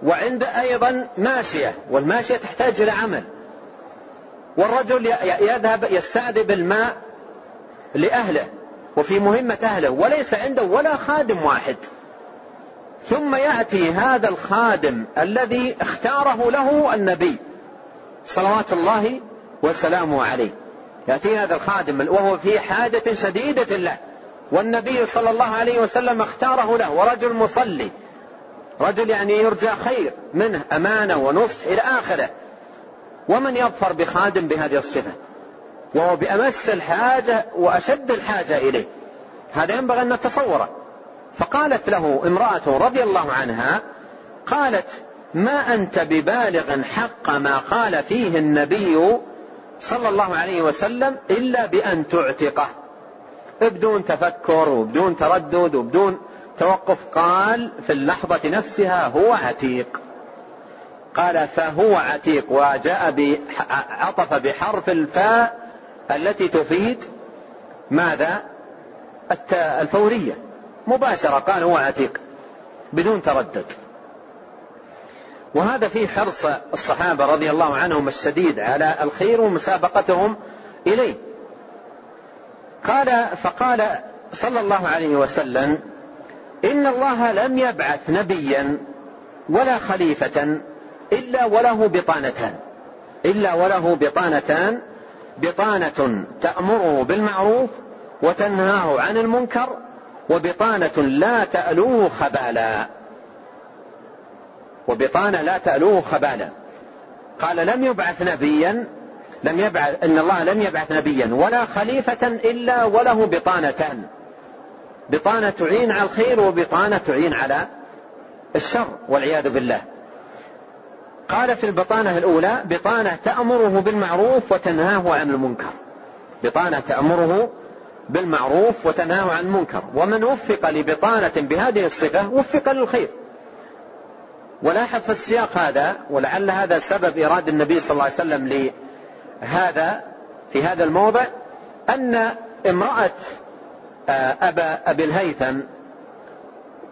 وعنده أيضا ماشية والماشية تحتاج إلى عمل. والرجل يذهب يستعذب الماء لأهله وفي مهمة أهله وليس عنده ولا خادم واحد. ثم يأتي هذا الخادم الذي اختاره له النبي صلوات الله وسلامه عليه. يأتي هذا الخادم وهو في حاجة شديدة له. والنبي صلى الله عليه وسلم اختاره له ورجل مصلي. رجل يعني يرجى خير منه أمانة ونصح إلى آخره. ومن يظفر بخادم بهذه الصفة؟ وهو بأمس الحاجة وأشد الحاجة إليه. هذا ينبغي أن نتصوره. فقالت له امرأة رضي الله عنها قالت ما أنت ببالغ حق ما قال فيه النبي صلى الله عليه وسلم إلا بأن تعتقه. بدون تفكر وبدون تردد وبدون توقف قال في اللحظة نفسها هو عتيق. قال فهو عتيق. وجاء عطف بحرف الفاء التي تفيد ماذا؟ الفورية. مباشرة قال هو عتيق بدون تردد. وهذا فيه حرص الصحابة رضي الله عنهم الشديد على الخير ومسابقتهم إليه. قال فقال صلى الله عليه وسلم إن الله لم يبعث نبيا ولا خليفة إلا وله بطانتان إلا وله بطانتان بطانة تأمره بالمعروف وتنهاه عن المنكر وبطانة لا تألوه خبالا. وبطانة لا تألوه خبالا. قال لم يبعث نبيا لم يبعث إن الله لم يبعث نبيا ولا خليفة إلا وله بطانتان. بطانة تعين على الخير وبطانة تعين على الشر والعياذ بالله. قال في البطانة الأولى بطانة تأمره بالمعروف وتنهاه عن المنكر. بطانة تأمره بالمعروف وتنهاه عن المنكر. ومن وفق لبطانة بهذه الصفة وفق للخير. ولاحظ في السياق هذا ولعل هذا سبب إرادة النبي صلى الله عليه وسلم لهذا في هذا الموضع أن امرأة آه، أبا أبي الهيثم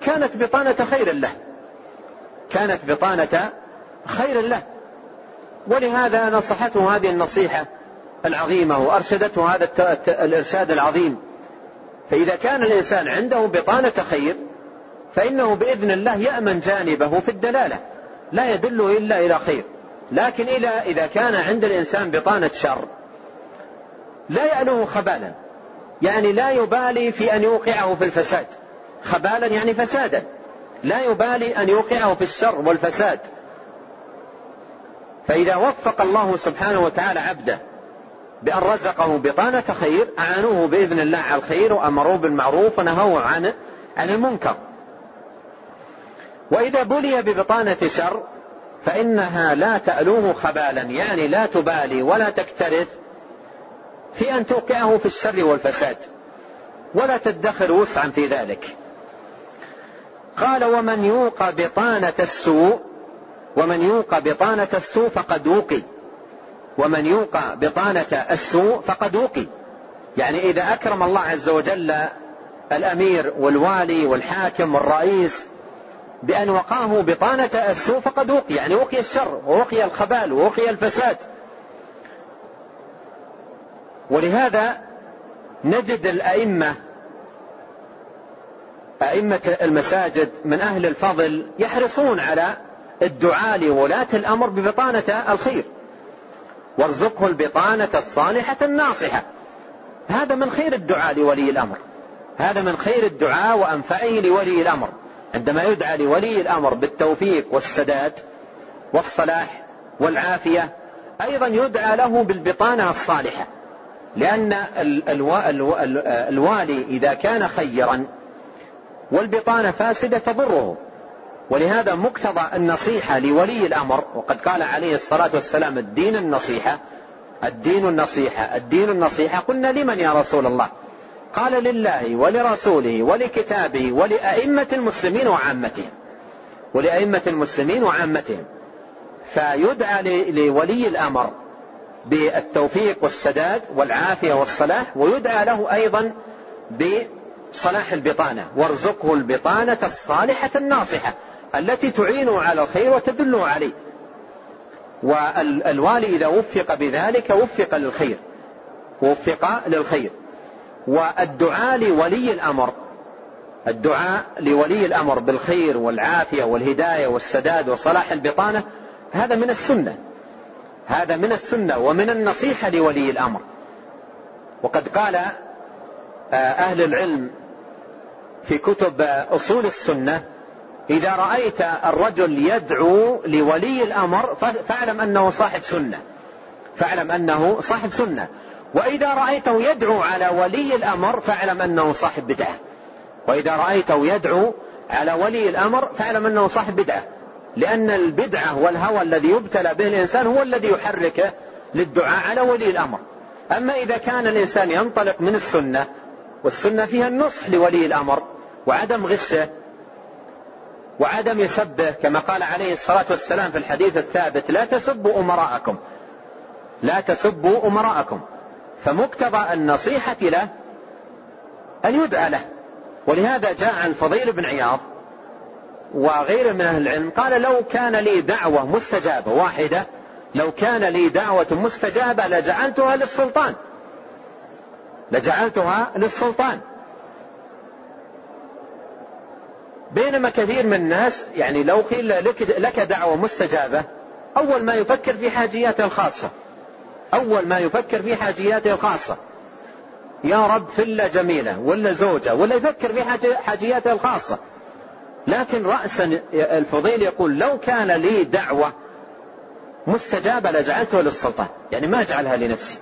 كانت بطانة خير له. كانت بطانة خير له. ولهذا نصحته هذه النصيحة العظيمة وأرشدته هذا الإرشاد العظيم. فإذا كان الإنسان عنده بطانة خير فإنه بإذن الله يأمن جانبه في الدلالة. لا يدل إلا إلى خير. لكن إلى إذا كان عند الإنسان بطانة شر لا يألوه خبالا. يعني لا يبالي في أن يوقعه في الفساد. خبالا يعني فسادا. لا يبالي أن يوقعه في الشر والفساد. فإذا وفق الله سبحانه وتعالى عبده بأن رزقه بطانة خير أعانوه بإذن الله على الخير وأمروه بالمعروف ونهوه عن عن المنكر. وإذا بلي ببطانة شر فإنها لا تألوه خبالا يعني لا تبالي ولا تكترث في أن توقعه في الشر والفساد ولا تدخر وسعا في ذلك. قال ومن يوق بطانة السوء ومن يوق بطانة السوء فقد وقي. ومن يوق بطانة السوء فقد وقي. يعني إذا أكرم الله عز وجل الأمير والوالي والحاكم والرئيس بأن وقاه بطانة السوء فقد وقي. يعني وقي الشر ووقي الخبال ووقي الفساد. ولهذا نجد الأئمة أئمة المساجد من أهل الفضل يحرصون على الدعاء لولاة الأمر ببطانة الخير. وارزقه البطانة الصالحة الناصحة. هذا من خير الدعاء لولي الأمر. هذا من خير الدعاء وأنفعه لولي الأمر. عندما يدعى لولي الأمر بالتوفيق والسداد والصلاح والعافية أيضا يدعى له بالبطانة الصالحة. لأن الوالي إذا كان خيرا والبطانة فاسدة تضره. ولهذا مقتضى النصيحة لولي الأمر وقد قال عليه الصلاة والسلام الدين النصيحة الدين النصيحة الدين النصيحة قلنا لمن يا رسول الله؟ قال لله ولرسوله ولكتابه ولأئمة المسلمين وعامتهم. ولأئمة المسلمين وعامتهم. فيدعى لولي الأمر بالتوفيق والسداد والعافية والصلاح ويدعى له أيضا بصلاح البطانة. وارزقه البطانة الصالحة الناصحة. التي تعينه على الخير وتدله عليه. والوالي إذا وفق بذلك وفق للخير وفق للخير. والدعاء لولي الأمر الدعاء لولي الأمر بالخير والعافية والهداية والسداد وصلاح البطانة هذا من السنة. هذا من السنة ومن النصيحة لولي الأمر. وقد قال آه، أهل العلم في كتب أصول السنة إذا رأيت الرجل يدعو لولي الأمر فاعلم أنه صاحب سنة. فاعلم أنه صاحب سنة. وإذا رأيته يدعو على ولي الأمر فاعلم أنه صاحب بدعة. وإذا رأيته يدعو على ولي الأمر فاعلم أنه صاحب بدعة. لأن البدعة والهوى الذي يبتلى به الإنسان هو الذي يحركه للدعاء على ولي الأمر. أما إذا كان الإنسان ينطلق من السنة والسنة فيها النصح لولي الأمر وعدم غشه وعدم سبه كما قال عليه الصلاة والسلام في الحديث الثابت لا تسبوا أمراءكم. لا تسبوا أمراءكم. فمقتضى النصيحة له أن يدعى له. ولهذا جاء عن فضيل بن عياض وغيره من أهل العلم قال لو كان لي دعوة مستجابة واحدة لو كان لي دعوة مستجابة لجعلتها للسلطان. لجعلتها للسلطان. بينما كثير من الناس يعني لو قيل لك دعوة مستجابة أول ما يفكر في حاجياته الخاصة. أول ما يفكر في حاجياته الخاصة. يا رب فلة جميلة ولا زوجة ولا يفكر في حاجياته الخاصة. لكن رأسا الفضيل يقول لو كان لي دعوة مستجابة لجعلته للسلطان يعني ما أجعلها لنفسي.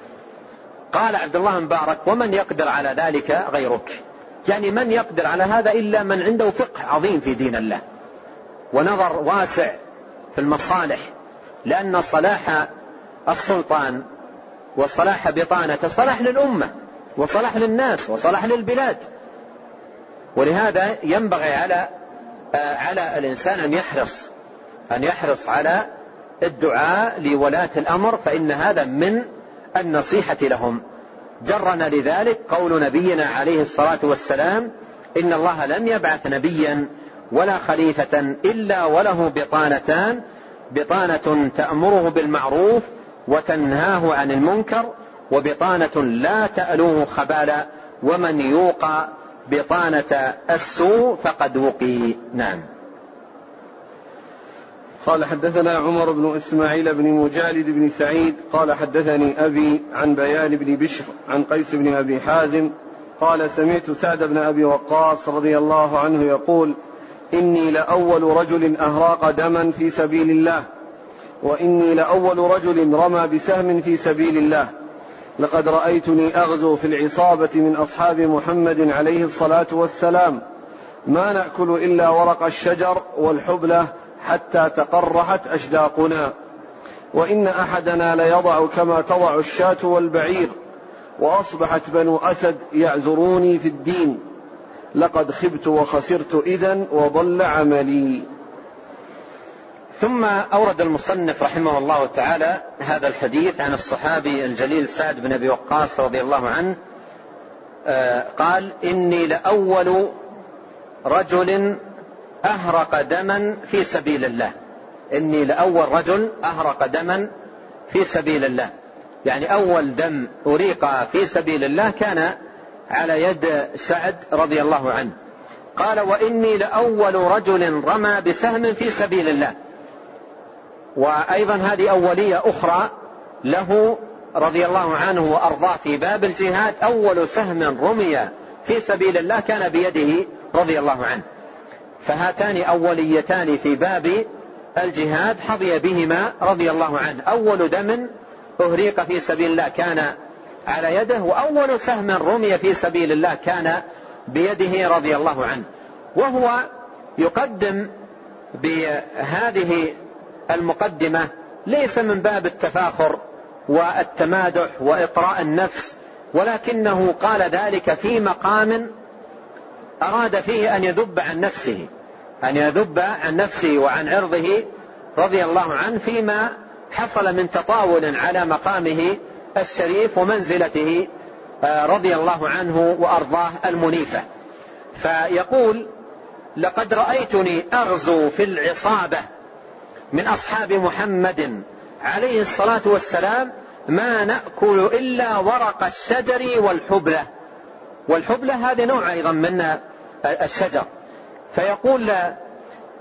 قال عبد الله مبارك ومن يقدر على ذلك غيرك. يعني من يقدر على هذا إلا من عنده فقه عظيم في دين الله ونظر واسع في المصالح لأن صلاح السلطان وصلاح بطانته صلاح للأمة وصلاح للناس وصلاح للبلاد. ولهذا ينبغي على على الإنسان أن يحرص أن يحرص على الدعاء لولاة الأمر فإن هذا من النصيحة لهم. جرنا لذلك قول نبينا عليه الصلاة والسلام إن الله لم يبعث نبيا ولا خليفة إلا وله بطانتان بطانة تأمره بالمعروف وتنهاه عن المنكر وبطانة لا تألوه خبالا ومن يوقى بطانة السوء فقد وقي. نعم. قال حدثنا عمر بن إسماعيل بن مجالد بن سعيد قال حدثني أبي عن بيان بن بشر عن قيس بن أبي حازم قال سمعت سعد بن أبي وقاص رضي الله عنه يقول إني لأول رجل أهراق دما في سبيل الله وإني لأول رجل رمى بسهم في سبيل الله. لقد رأيتني أغزو في العصابة من أصحاب محمد عليه الصلاة والسلام. ما نأكل إلا ورق الشجر والحبلة حتى تقرحت أشداقنا وإن أحدنا ليضع كما تضع الشاة والبعير وأصبحت بنو أسد يعذروني في الدين. لقد خبت وخسرت إذا وضل عملي. ثم أورد المصنف رحمه الله تعالى هذا الحديث عن الصحابي الجليل سعد بن أبي وقاص رضي الله عنه. آه، قال إني لأول رجل أهرق دما في سبيل الله. إني لأول رجل أهرق دما في سبيل الله. يعني أول دم أريق في سبيل الله كان على يد سعد رضي الله عنه. قال وإني لأول رجل رمى بسهم في سبيل الله. وأيضا هذه أولية أخرى له رضي الله عنه وأرضاه في باب الجهاد. أول سهم رمي في سبيل الله كان بيده رضي الله عنه. فهاتان أوليتان في باب الجهاد حظي بهما رضي الله عنه. أول دم أهريق في سبيل الله كان على يده وأول سهم رمي في سبيل الله كان بيده رضي الله عنه. وهو يقدم بهذه المقدمة ليس من باب التفاخر والتمادح وإطراء النفس ولكنه قال ذلك في مقام أراد فيه أن يذب عن نفسه أن يذب عن نفسه وعن عرضه رضي الله عنه فيما حصل من تطاول على مقامه الشريف ومنزلته آه، رضي الله عنه وأرضاه المنيفة. فيقول لقد رأيتني أغزو في العصابة من أصحاب محمد عليه الصلاة والسلام ما نأكل إلا ورق الشجر والحبلة. والحبلة هذه نوع أيضا من الشجر. فيقول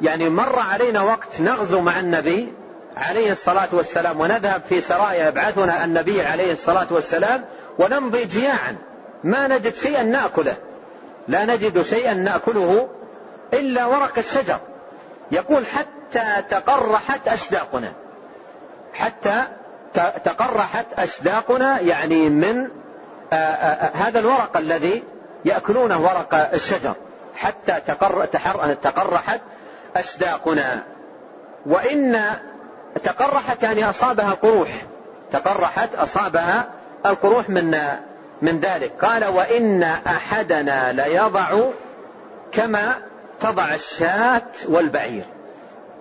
يعني مر علينا وقت نغزو مع النبي عليه الصلاة والسلام ونذهب في سرايا يبعثنا النبي عليه الصلاة والسلام ونمضي جياعا. ما نجد شيئا نأكله. لا نجد شيئا نأكله إلا ورق الشجر. يقول حتى تقرحت أشداقنا. حتى تقرحت أشداقنا يعني من هذا الورق الذي يأكلونه ورق الشجر. حتى تقر تقرحت أشداقنا. وإن تقرحت يعني أصابها قروح. تقرحت أصابها القروح من من ذلك. قال وإن أحدنا ليضع كما تضع الشاة والبعير.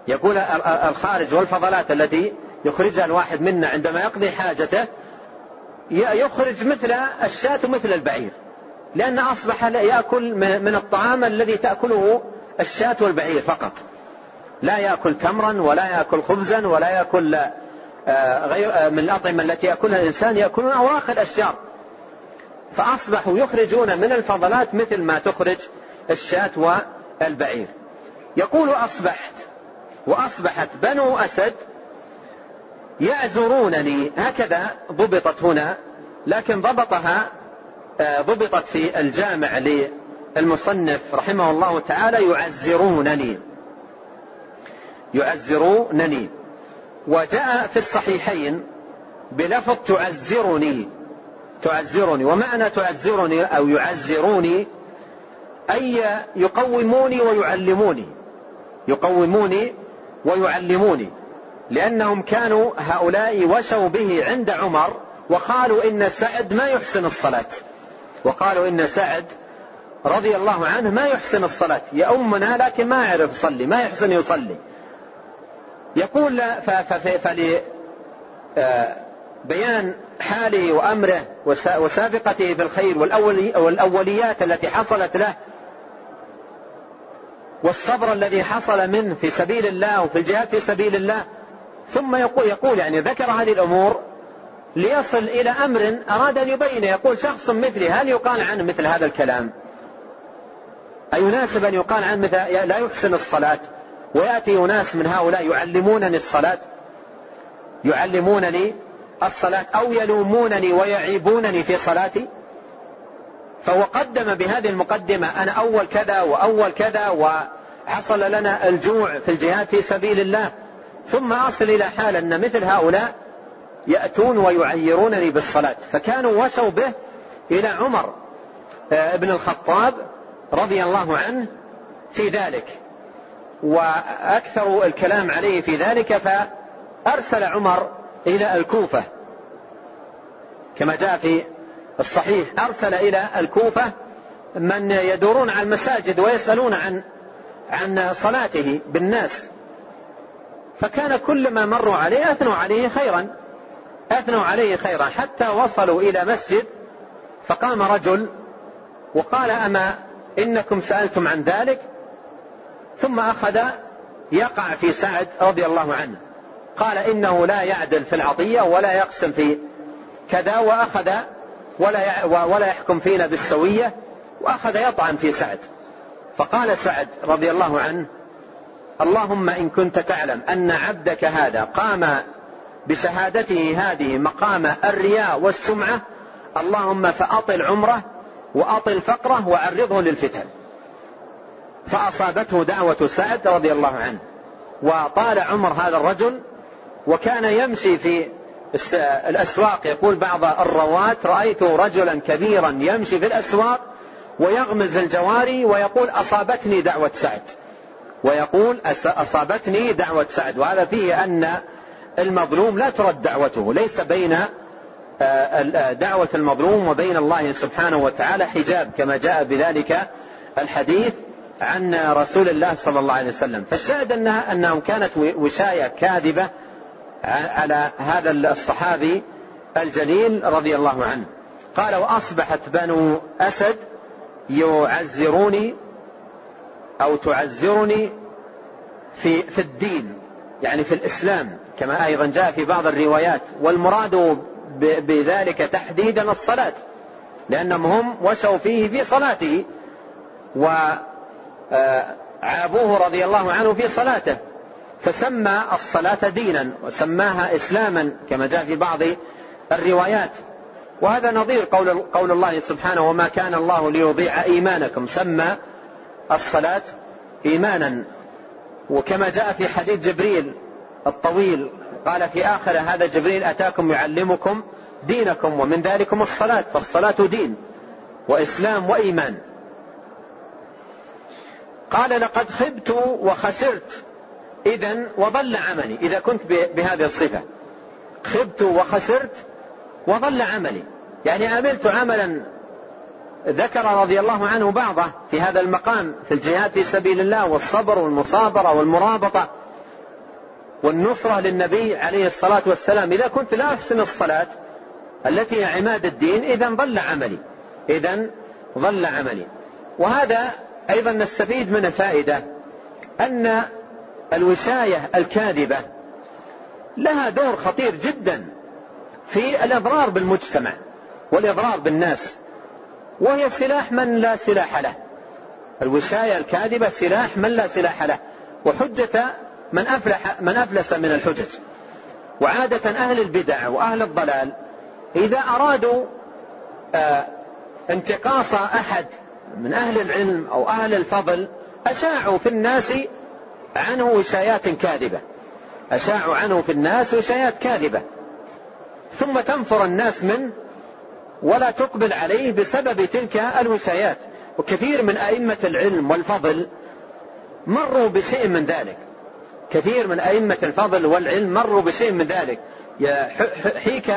يقول الخارج والفضلات التي يخرجها الواحد منا عندما يقضي حاجته يخرج مثل الشاة ومثل البعير. لأن أصبح يأكل من الطعام الذي تأكله الشاة والبعير فقط. لا يأكل تمرا ولا يأكل خبزا ولا يأكل آه، غير آه، من الأطعمة التي يأكلها الإنسان يأكلون أوراق الأشجار فأصبحوا يخرجون من الفضلات مثل ما تخرج الشاة والبعير. يقول أصبحت وأصبحت بنو أسد يعزرونني هكذا ضبطت هنا لكن ضبطها ضبطت في الجامع المصنف رحمه الله تعالى يعزرونني يعزرونني وجاء في الصحيحين بلفظ تعزرني تعزرني ومعنى تعزرني أو يعزروني أي يقوموني ويعلموني. يقوموني ويعلموني. لأنهم كانوا هؤلاء وشوا به عند عمر وقالوا إن سعد ما يحسن الصلاة. وقالوا إن سعد رضي الله عنه ما يحسن الصلاة يأمنا لكن ما يعرف يصلي ما يحسن يصلي. يقول فل بيان حاله وأمره وسابقته في الخير والأوليات التي حصلت له والصبر الذي حصل منه في سبيل الله وفي الجهاد في سبيل الله. ثم يقول, يقول يعني ذكر هذه الأمور ليصل إلى أمر أراد أن يبين. يقول شخص مثلي هل يقال عنه مثل هذا الكلام؟ أيناسب أن يقال عنه مثل؟ لا يحسن الصلاة. ويأتي أناس من هؤلاء يعلمونني الصلاة. يعلمونني الصلاة أو يلومونني ويعيبونني في صلاتي. فهو قدم بهذه المقدمة أنا أول كذا وأول كذا وحصل لنا الجوع في الجهاد في سبيل الله. ثم أصل إلى حال أن مثل هؤلاء يأتون ويعيرونني بالصلاة. فكانوا وشوا به إلى عمر آه، ابن الخطاب رضي الله عنه في ذلك. وأكثر الكلام عليه في ذلك فأرسل عمر إلى الكوفة. كما جاء في الصحيح أرسل إلى الكوفة من يدورون على المساجد ويسألون عن عن صلاته بالناس. فكان كل ما مروا عليه أثنوا عليه خيرا. أثنوا عليه خيرا. حتى وصلوا إلى مسجد فقام رجل وقال أما إنكم سألتم عن ذلك؟ ثم أخذ يقع في سعد رضي الله عنه. قال إنه لا يعدل في العطية ولا يقسم في كذا. وأخذ ولا ولا يحكم فينا بالسوية وأخذ يطعن في سعد. فقال سعد رضي الله عنه اللهم إن كنت تعلم أن عبدك هذا قام بشهادته هذه مقام الرياء والسمعة اللهم فأطل عمره وأطل فقره وعرضه للفتن. فأصابته دعوة سعد رضي الله عنه وطال عمر هذا الرجل وكان يمشي في الأسواق. يقول بعض الرواة رأيت رجلا كبيرا يمشي في الأسواق ويغمز الجواري ويقول أصابتني دعوة سعد. ويقول أصابتني دعوة سعد. وهذا فيه أن المظلوم لا ترد دعوته ليس بين آه، دعوة المظلوم وبين الله سبحانه وتعالى حجاب كما جاء بذلك الحديث عن رسول الله صلى الله عليه وسلم. فالشاهد أنها أنهم كانت وشاية كاذبة على هذا الصحابي الجليل رضي الله عنه. قال وأصبحت بنو أسد يعزروني أو تعزرني في في الدين يعني في الإسلام. كما أيضا جاء في بعض الروايات والمراد بذلك تحديدا الصلاة لأنهم هم وشوا فيه في صلاته وعابوه رضي الله عنه في صلاته فسمى الصلاة دينا وسماها إسلاما كما جاء في بعض الروايات. وهذا نظير قول, قول الله سبحانه وما كان الله ليضيع إيمانكم. سمى الصلاة إيمانا. وكما جاء في حديث جبريل الطويل. قال في آخر هذا جبريل أتاكم يعلمكم دينكم ومن ذلكم الصلاة فالصلاة دين وإسلام وإيمان. قال لقد خبت وخسرت. إذا وضل عملي. إذا كنت بهذه الصفة. خبت وخسرت وضل عملي. يعني عملت عملا ذكر رضي الله عنه بعضه في هذا المقام في الجهاد في سبيل الله والصبر والمصابرة والمرابطة. والنصرة للنبي عليه الصلاة والسلام. إذا كنت لا أحسن الصلاة التي هي عماد الدين إذا ضل عملي. إذا ضل عملي. وهذا أيضا نستفيد من فائدة أن الوشاية الكاذبة لها دور خطير جدا في الإضرار بالمجتمع والإضرار بالناس وهي سلاح من لا سلاح له. الوشاية الكاذبة سلاح من لا سلاح له. وحجة من أفلح من أفلس من الحجج. وعادة أهل البدع وأهل الضلال إذا أرادوا آه، انتقاص أحد من أهل العلم أو أهل الفضل أشاعوا في الناس عنه وشايات كاذبة. أشاعوا عنه في الناس وشايات كاذبة. ثم تنفر الناس منه ولا تقبل عليه بسبب تلك الوشايات. وكثير من أئمة العلم والفضل مروا بشيء من ذلك. كثير من أئمة الفضل والعلم مروا بشيء من ذلك. حيك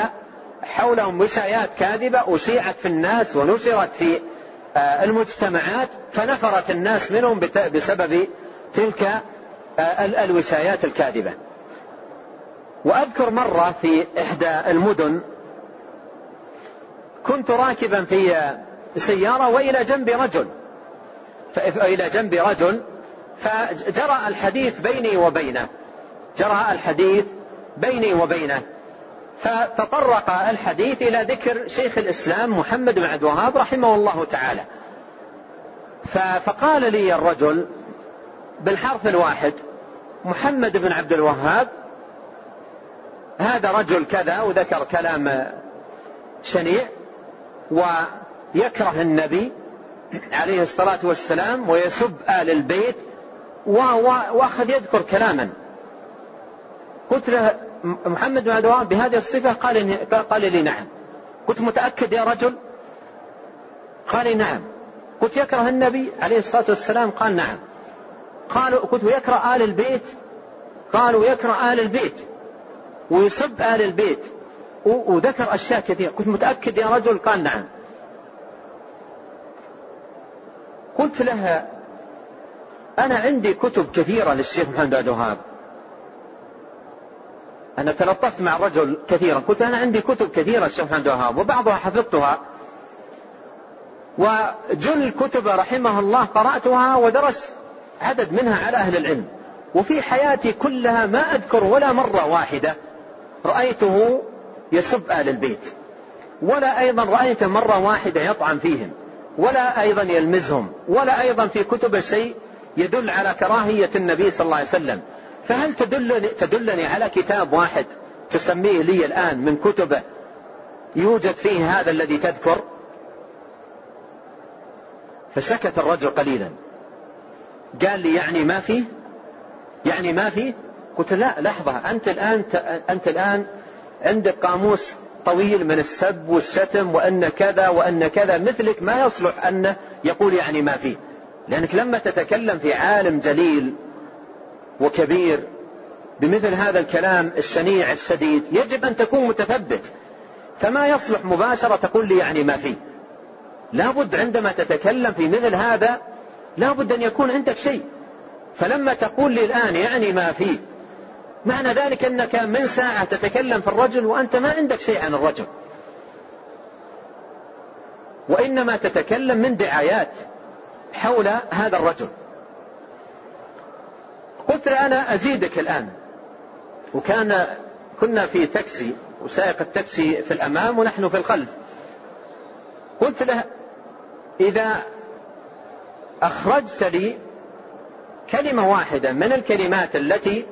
حولهم وشايات كاذبة أشيعت في الناس ونشرت في آه، المجتمعات فنفرت الناس منهم بسبب تلك آه، الوشايات الكاذبة. وأذكر مرة في إحدى المدن كنت راكبا في سيارة وإلى جنب رجل. إلى جنب رجل فجرى الحديث بيني وبينه. جرى الحديث بيني وبينه. فتطرق الحديث إلى ذكر شيخ الإسلام محمد بن عبد الوهاب رحمه الله تعالى. فقال لي الرجل بالحرف الواحد محمد بن عبد الوهاب هذا رجل كذا وذكر كلام شنيع ويكره النبي عليه الصلاة والسلام ويسب آل البيت وأخذ يذكر كلاما. قلت له محمد بن عبد بهذه الصفة قال قال لي نعم. قلت متأكد يا رجل؟ قال لي نعم. قلت يكره النبي؟ عليه الصلاة والسلام قال نعم. قالوا قلت ويكره آل البيت؟ قالوا يكره آل البيت. ويسب آل البيت. وذكر أشياء كثيرة. قلت متأكد يا رجل؟ قال نعم. قلت لها أنا عندي كتب كثيرة للشيخ محمد عبد الوهاب. أنا تلطفت مع الرجل كثيرا. قلت أنا عندي كتب كثيرة للشيخ محمد الوهاب وبعضها حفظتها. وجل الكتب رحمه الله قرأتها ودرس عدد منها على أهل العلم. وفي حياتي كلها ما أذكر ولا مرة واحدة رأيته يسب أهل البيت. ولا أيضا رأيته مرة واحدة يطعن فيهم. ولا أيضا يلمزهم. ولا أيضا في كتب شيء يدل على كراهية النبي صلى الله عليه وسلم. فهل تدلني, تدلني على كتاب واحد تسميه لي الآن من كتبه يوجد فيه هذا الذي تذكر؟ فسكت الرجل قليلا. قال لي يعني ما فيه يعني ما فيه قلت لا لحظة أنت الآن أنت الآن عندك قاموس طويل من السب والشتم وأن كذا وأن كذا مثلك ما يصلح أنه يقول يعني ما فيه لأنك لما تتكلم في عالم جليل وكبير بمثل هذا الكلام الشنيع الشديد يجب أن تكون متثبت. فما يصلح مباشرة تقول لي يعني ما فيه لابد عندما تتكلم في مثل هذا لابد أن يكون عندك شيء. فلما تقول لي الآن يعني ما فيه معنى ذلك أنك من ساعة تتكلم في الرجل وأنت ما عندك شيء عن الرجل. وإنما تتكلم من دعايات. حول هذا الرجل. قلت له أنا أزيدك الآن. وكان كنا في تاكسي وسائق التاكسي في الأمام ونحن في الخلف. قلت له إذا أخرجت لي كلمة واحدة من الكلمات التي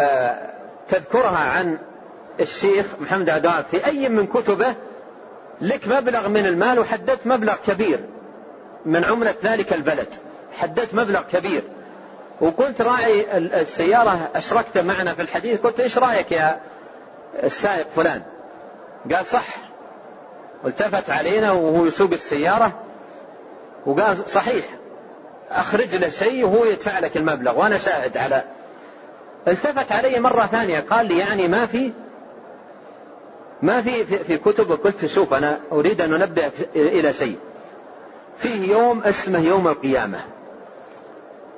آه، تذكرها عن الشيخ محمد عدوان في أي من كتبه لك مبلغ من المال وحددت مبلغ كبير. من عملة ذلك البلد. حددت مبلغ كبير. وكنت راعي السيارة أشركت معنا في الحديث قلت إيش رأيك يا السائق فلان؟ قال صح. والتفت علينا وهو يسوق السيارة. وقال صحيح. أخرج له شيء وهو يدفع لك المبلغ وأنا شاهد على. التفت علي مرة ثانية قال لي يعني ما في ما في في كتب قلت شوف أنا أريد أن أنبهك إلى شيء. فيه يوم اسمه يوم القيامة.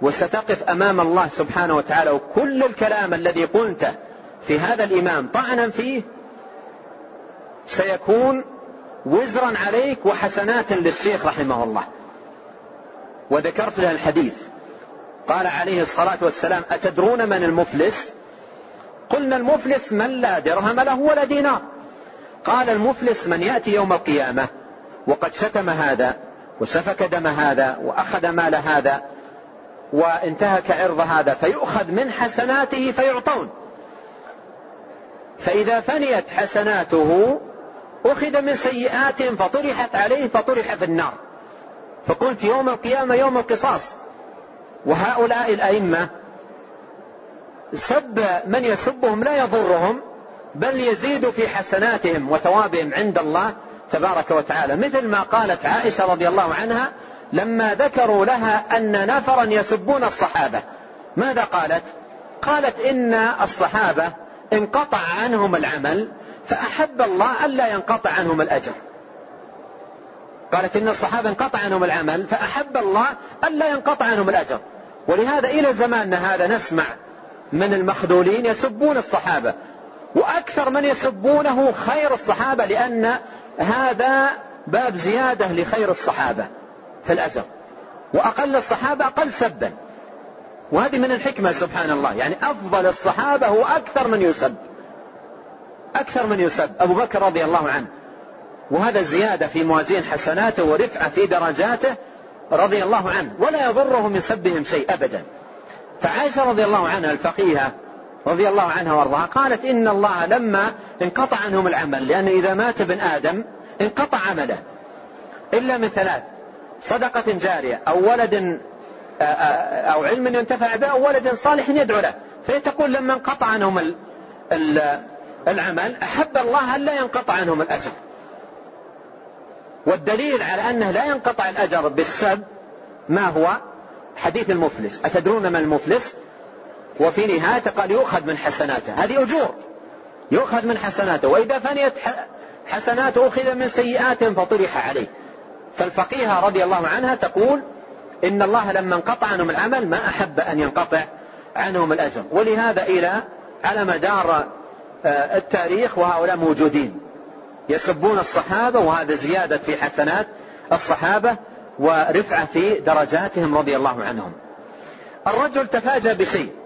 وستقف أمام الله سبحانه وتعالى وكل الكلام الذي قلته في هذا الإمام طعنا فيه سيكون وزرا عليك وحسنات للشيخ رحمه الله. وذكرت له الحديث. قال عليه الصلاة والسلام أتدرون من المفلس؟ قلنا المفلس من لا درهم له ولا دينار. قال المفلس من يأتي يوم القيامة. وقد شتم هذا. وسفك دم هذا وأخذ مال هذا وانتهك عرض هذا فيؤخذ من حسناته فيعطون. فإذا فنيت حسناته أخذ من سيئاتهم فطرحت عليه فطرح في النار. فقلت يوم القيامة يوم القصاص. وهؤلاء الأئمة سب من يسبهم لا يضرهم بل يزيد في حسناتهم وثوابهم عند الله تبارك وتعالى مثل ما قالت عائشة رضي الله عنها لما ذكروا لها أن نفرا يسبون الصحابة. ماذا قالت؟ قالت إن الصحابة انقطع عنهم العمل فأحب الله ألا ينقطع عنهم الأجر. قالت إن الصحابة انقطع عنهم العمل فأحب الله ألا ينقطع عنهم الأجر. ولهذا إلى زماننا هذا نسمع من المخذولين يسبون الصحابة وأكثر من يسبونه خير الصحابة لأن هذا باب زيادة لخير الصحابة في الأجر وأقل الصحابة أقل سبا. وهذه من الحكمة سبحان الله. يعني أفضل الصحابة هو أكثر من يسب. أكثر من يسب. أبو بكر رضي الله عنه. وهذا زيادة في موازين حسناته ورفعة في درجاته رضي الله عنه. ولا يضره من سبهم شيء أبدا. فعائشة رضي الله عنها الفقيهة رضي الله عنها وارضاها قالت إن الله لما انقطع عنهم العمل لأن إذا مات ابن آدم انقطع عمله إلا من ثلاث صدقة جارية أو ولد أو علم ينتفع به أو ولد صالح يدعو له فهي تقول لما انقطع عنهم العمل أحب الله أن لا ينقطع عنهم الأجر. والدليل على أنه لا ينقطع الأجر بالسب ما هو حديث المفلس. أتدرون ما المفلس؟ وفي نهايته قال يؤخذ من حسناته. هذه أجور. يؤخذ من حسناته. وإذا فنيت حسناته أخذ من سيئاتهم فطرح عليه. فالفقيهة رضي الله عنها تقول إن الله لما انقطع عنهم العمل ما أحب أن ينقطع عنهم الأجر. ولهذا إلى على مدار آه، التاريخ وهؤلاء موجودين. يسبون الصحابة وهذا زيادة في حسنات الصحابة ورفعة في درجاتهم رضي الله عنهم. الرجل تفاجأ بشيء.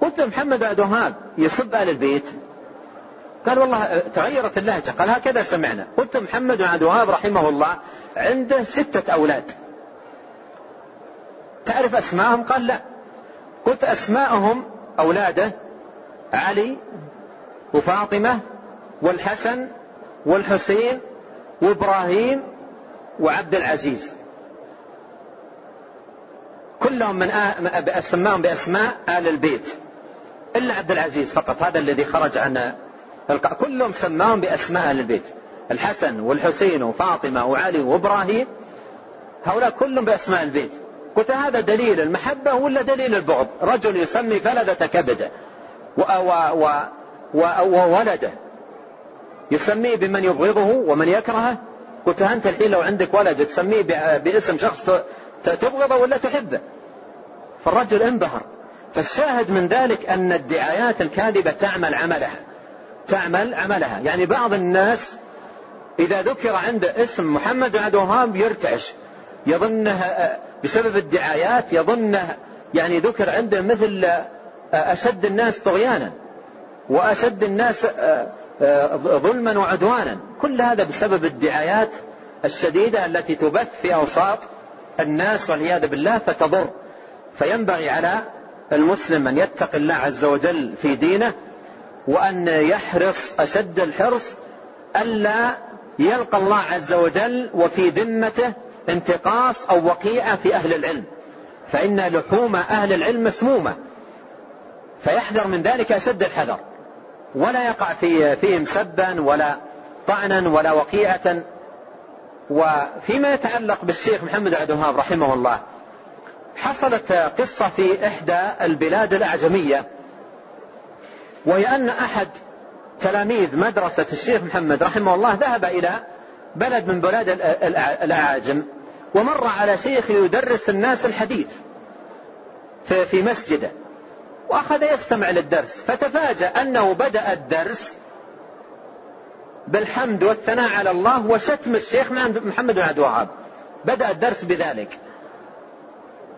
قلت محمد عبد الوهاب يسب آل البيت؟ قال والله تغيرت اللهجة. قال هكذا سمعنا. قلت محمد بن عبد الوهاب رحمه الله عنده ستة أولاد. تعرف أسماءهم؟ قال لا. قلت أسماءهم أولادة علي وفاطمة والحسن والحسين وإبراهيم وعبد العزيز. كلهم من سماهم بأسماء آل البيت. إلا عبد العزيز فقط هذا الذي خرج عن كلهم سماهم بأسماء أهل البيت. الحسن والحسين وفاطمة وعلي وإبراهيم هؤلاء كلهم بأسماء البيت. قلت هذا دليل المحبة ولا دليل البغض؟ رجل يسمي فلذة كبده وولده. يسميه بمن يبغضه ومن يكرهه؟ قلت أنت الحين لو عندك ولد تسميه باسم شخص تبغضه ولا تحبه؟ فالرجل انبهر. فالشاهد من ذلك أن الدعايات الكاذبة تعمل عملها. تعمل عملها. يعني بعض الناس إذا ذكر عنده اسم محمد بن عبد الوهاب يرتعش. يظنه بسبب الدعايات يظنه يعني ذكر عنده مثل أشد الناس طغيانا. وأشد الناس ظلما وعدوانا. كل هذا بسبب الدعايات الشديدة التي تبث في أوساط الناس والعياذ بالله فتضر. فينبغي على المسلم أن يتقي الله عز وجل في دينه وأن يحرص أشد الحرص ألا يلقى الله عز وجل وفي ذمته انتقاص أو وقيعة في أهل العلم. فإن لحوم أهل العلم مسمومة. فيحذر من ذلك أشد الحذر. ولا يقع في فيهم سبا ولا طعنا ولا وقيعة. وفيما يتعلق بالشيخ محمد عبد الوهاب رحمه الله حصلت قصة في إحدى البلاد الأعجمية وهي أن أحد تلاميذ مدرسة الشيخ محمد رحمه الله ذهب إلى بلد من بلاد الأعاجم ومر على شيخ يدرس الناس الحديث في مسجده وأخذ يستمع للدرس فتفاجأ أنه بدأ الدرس بالحمد والثناء على الله وشتم الشيخ محمد بن عبد الوهاب. بدأ الدرس بذلك.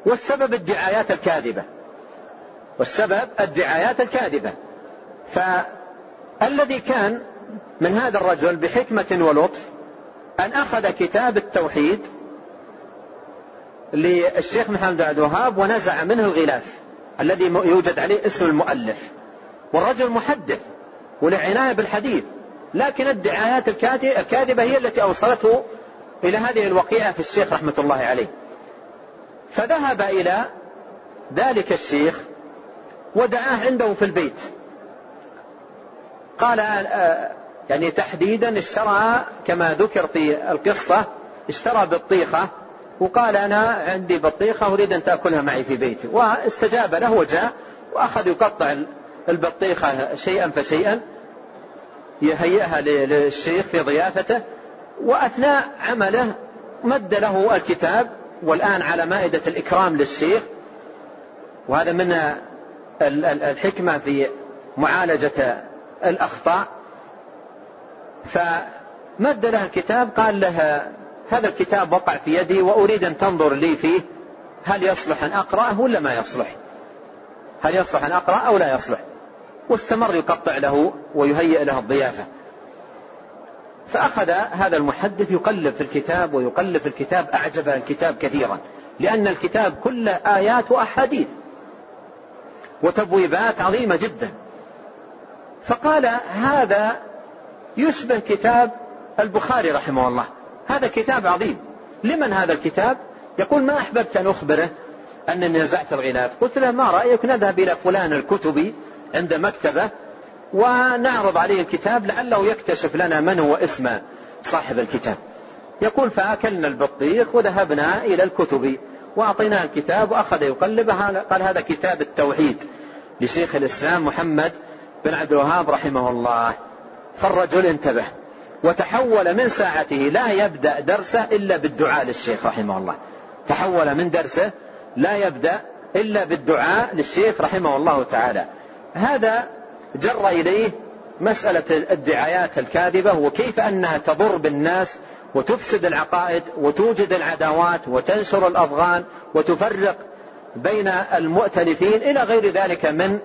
والسبب الدعايات الكاذبة. والسبب الدعايات الكاذبة. فالذي كان من هذا الرجل بحكمة ولطف أن أخذ كتاب التوحيد للشيخ محمد عبد الوهاب ونزع منه الغلاف الذي يوجد عليه اسم المؤلف. والرجل محدث ولعناية بالحديث. لكن الدعايات الكاذبة هي التي أوصلته إلى هذه الوقيعة في الشيخ رحمة الله عليه. فذهب إلى ذلك الشيخ ودعاه عنده في البيت. قال آه، يعني تحديدا اشترى كما ذكر في القصة اشترى بطيخة وقال أنا عندي بطيخة أريد أن تأكلها معي في بيتي. واستجاب له وجاء وأخذ يقطع البطيخة شيئا فشيئا يهيئها للشيخ في ضيافته وأثناء عمله مد له الكتاب والآن على مائدة الإكرام للشيخ وهذا من الحكمة في معالجة الأخطاء. فمد له الكتاب قال له هذا الكتاب وقع في يدي وأريد أن تنظر لي فيه هل يصلح أن أقرأه ولا ما يصلح؟ هل يصلح أن أقرأ أو لا يصلح؟ واستمر يقطع له ويهيئ له الضيافة. فأخذ هذا المحدث يقلب في الكتاب ويقلب في الكتاب أعجب الكتاب كثيرا لأن الكتاب كله آيات وأحاديث وتبويبات عظيمة جدا. فقال هذا يشبه كتاب البخاري رحمه الله. هذا كتاب عظيم. لمن هذا الكتاب؟ يقول ما أحببت أن أخبره أنني نزعت الغلاف قلت له ما رأيك نذهب إلى فلان الكتبي عند مكتبة ونعرض عليه الكتاب لعله يكتشف لنا من هو اسم صاحب الكتاب. يقول فأكلنا البطيخ وذهبنا إلى الكتب وأعطيناه الكتاب وأخذ يقلبه قال هذا كتاب التوحيد لشيخ الإسلام محمد بن عبد الوهاب رحمه الله. فالرجل انتبه وتحول من ساعته لا يبدأ درسه إلا بالدعاء للشيخ رحمه الله. تحول من درسه لا يبدأ إلا بالدعاء للشيخ رحمه الله تعالى. هذا جر إليه مسألة الدعايات الكاذبة وكيف أنها تضر بالناس وتفسد العقائد وتوجد العداوات وتنشر الأضغان وتفرق بين المؤتلفين إلى غير ذلك من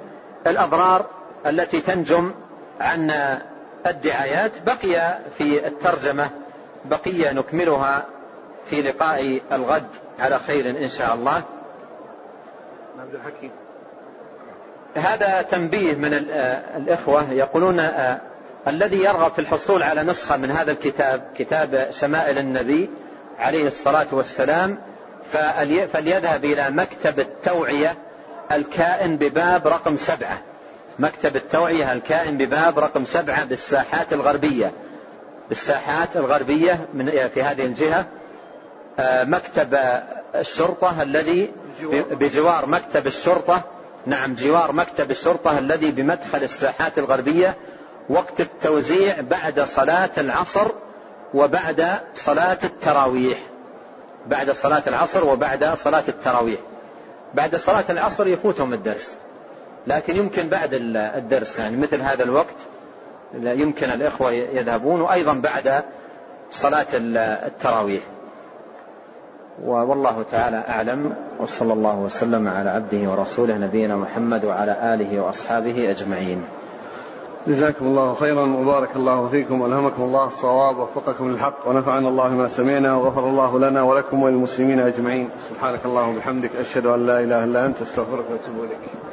الأضرار التي تنجم عن الدعايات. بقي في الترجمة بقية نكملها في لقاء الغد على خير إن شاء الله. عبد الحكيم. هذا تنبيه من الإخوة يقولون آه، الذي يرغب في الحصول على نسخة من هذا الكتاب كتاب شمائل النبي عليه الصلاة والسلام فليذهب إلى مكتب التوعية الكائن بباب رقم سبعة. مكتب التوعية الكائن بباب رقم سبعة بالساحات الغربية. بالساحات الغربية من في هذه الجهة آه، مكتب الشرطة الذي بجوار مكتب الشرطة نعم جوار مكتب الشرطة الذي بمدخل الساحات الغربية وقت التوزيع بعد صلاة العصر وبعد صلاة التراويح. بعد صلاة العصر وبعد صلاة التراويح. بعد صلاة العصر يفوتهم الدرس. لكن يمكن بعد الدرس يعني مثل هذا الوقت يمكن الإخوة يذهبون وأيضا بعد صلاة التراويح. والله تعالى أعلم وصلى الله وسلم على عبده ورسوله نبينا محمد وعلى آله وأصحابه أجمعين. جزاكم الله خيرا وبارك الله فيكم والهمكم الله الصواب ووفقكم للحق ونفعنا الله ما سمعنا وغفر الله لنا ولكم وللمسلمين أجمعين. سبحانك اللهم وبحمدك أشهد أن لا إله إلا أنت أستغفرك وأتوب إليك.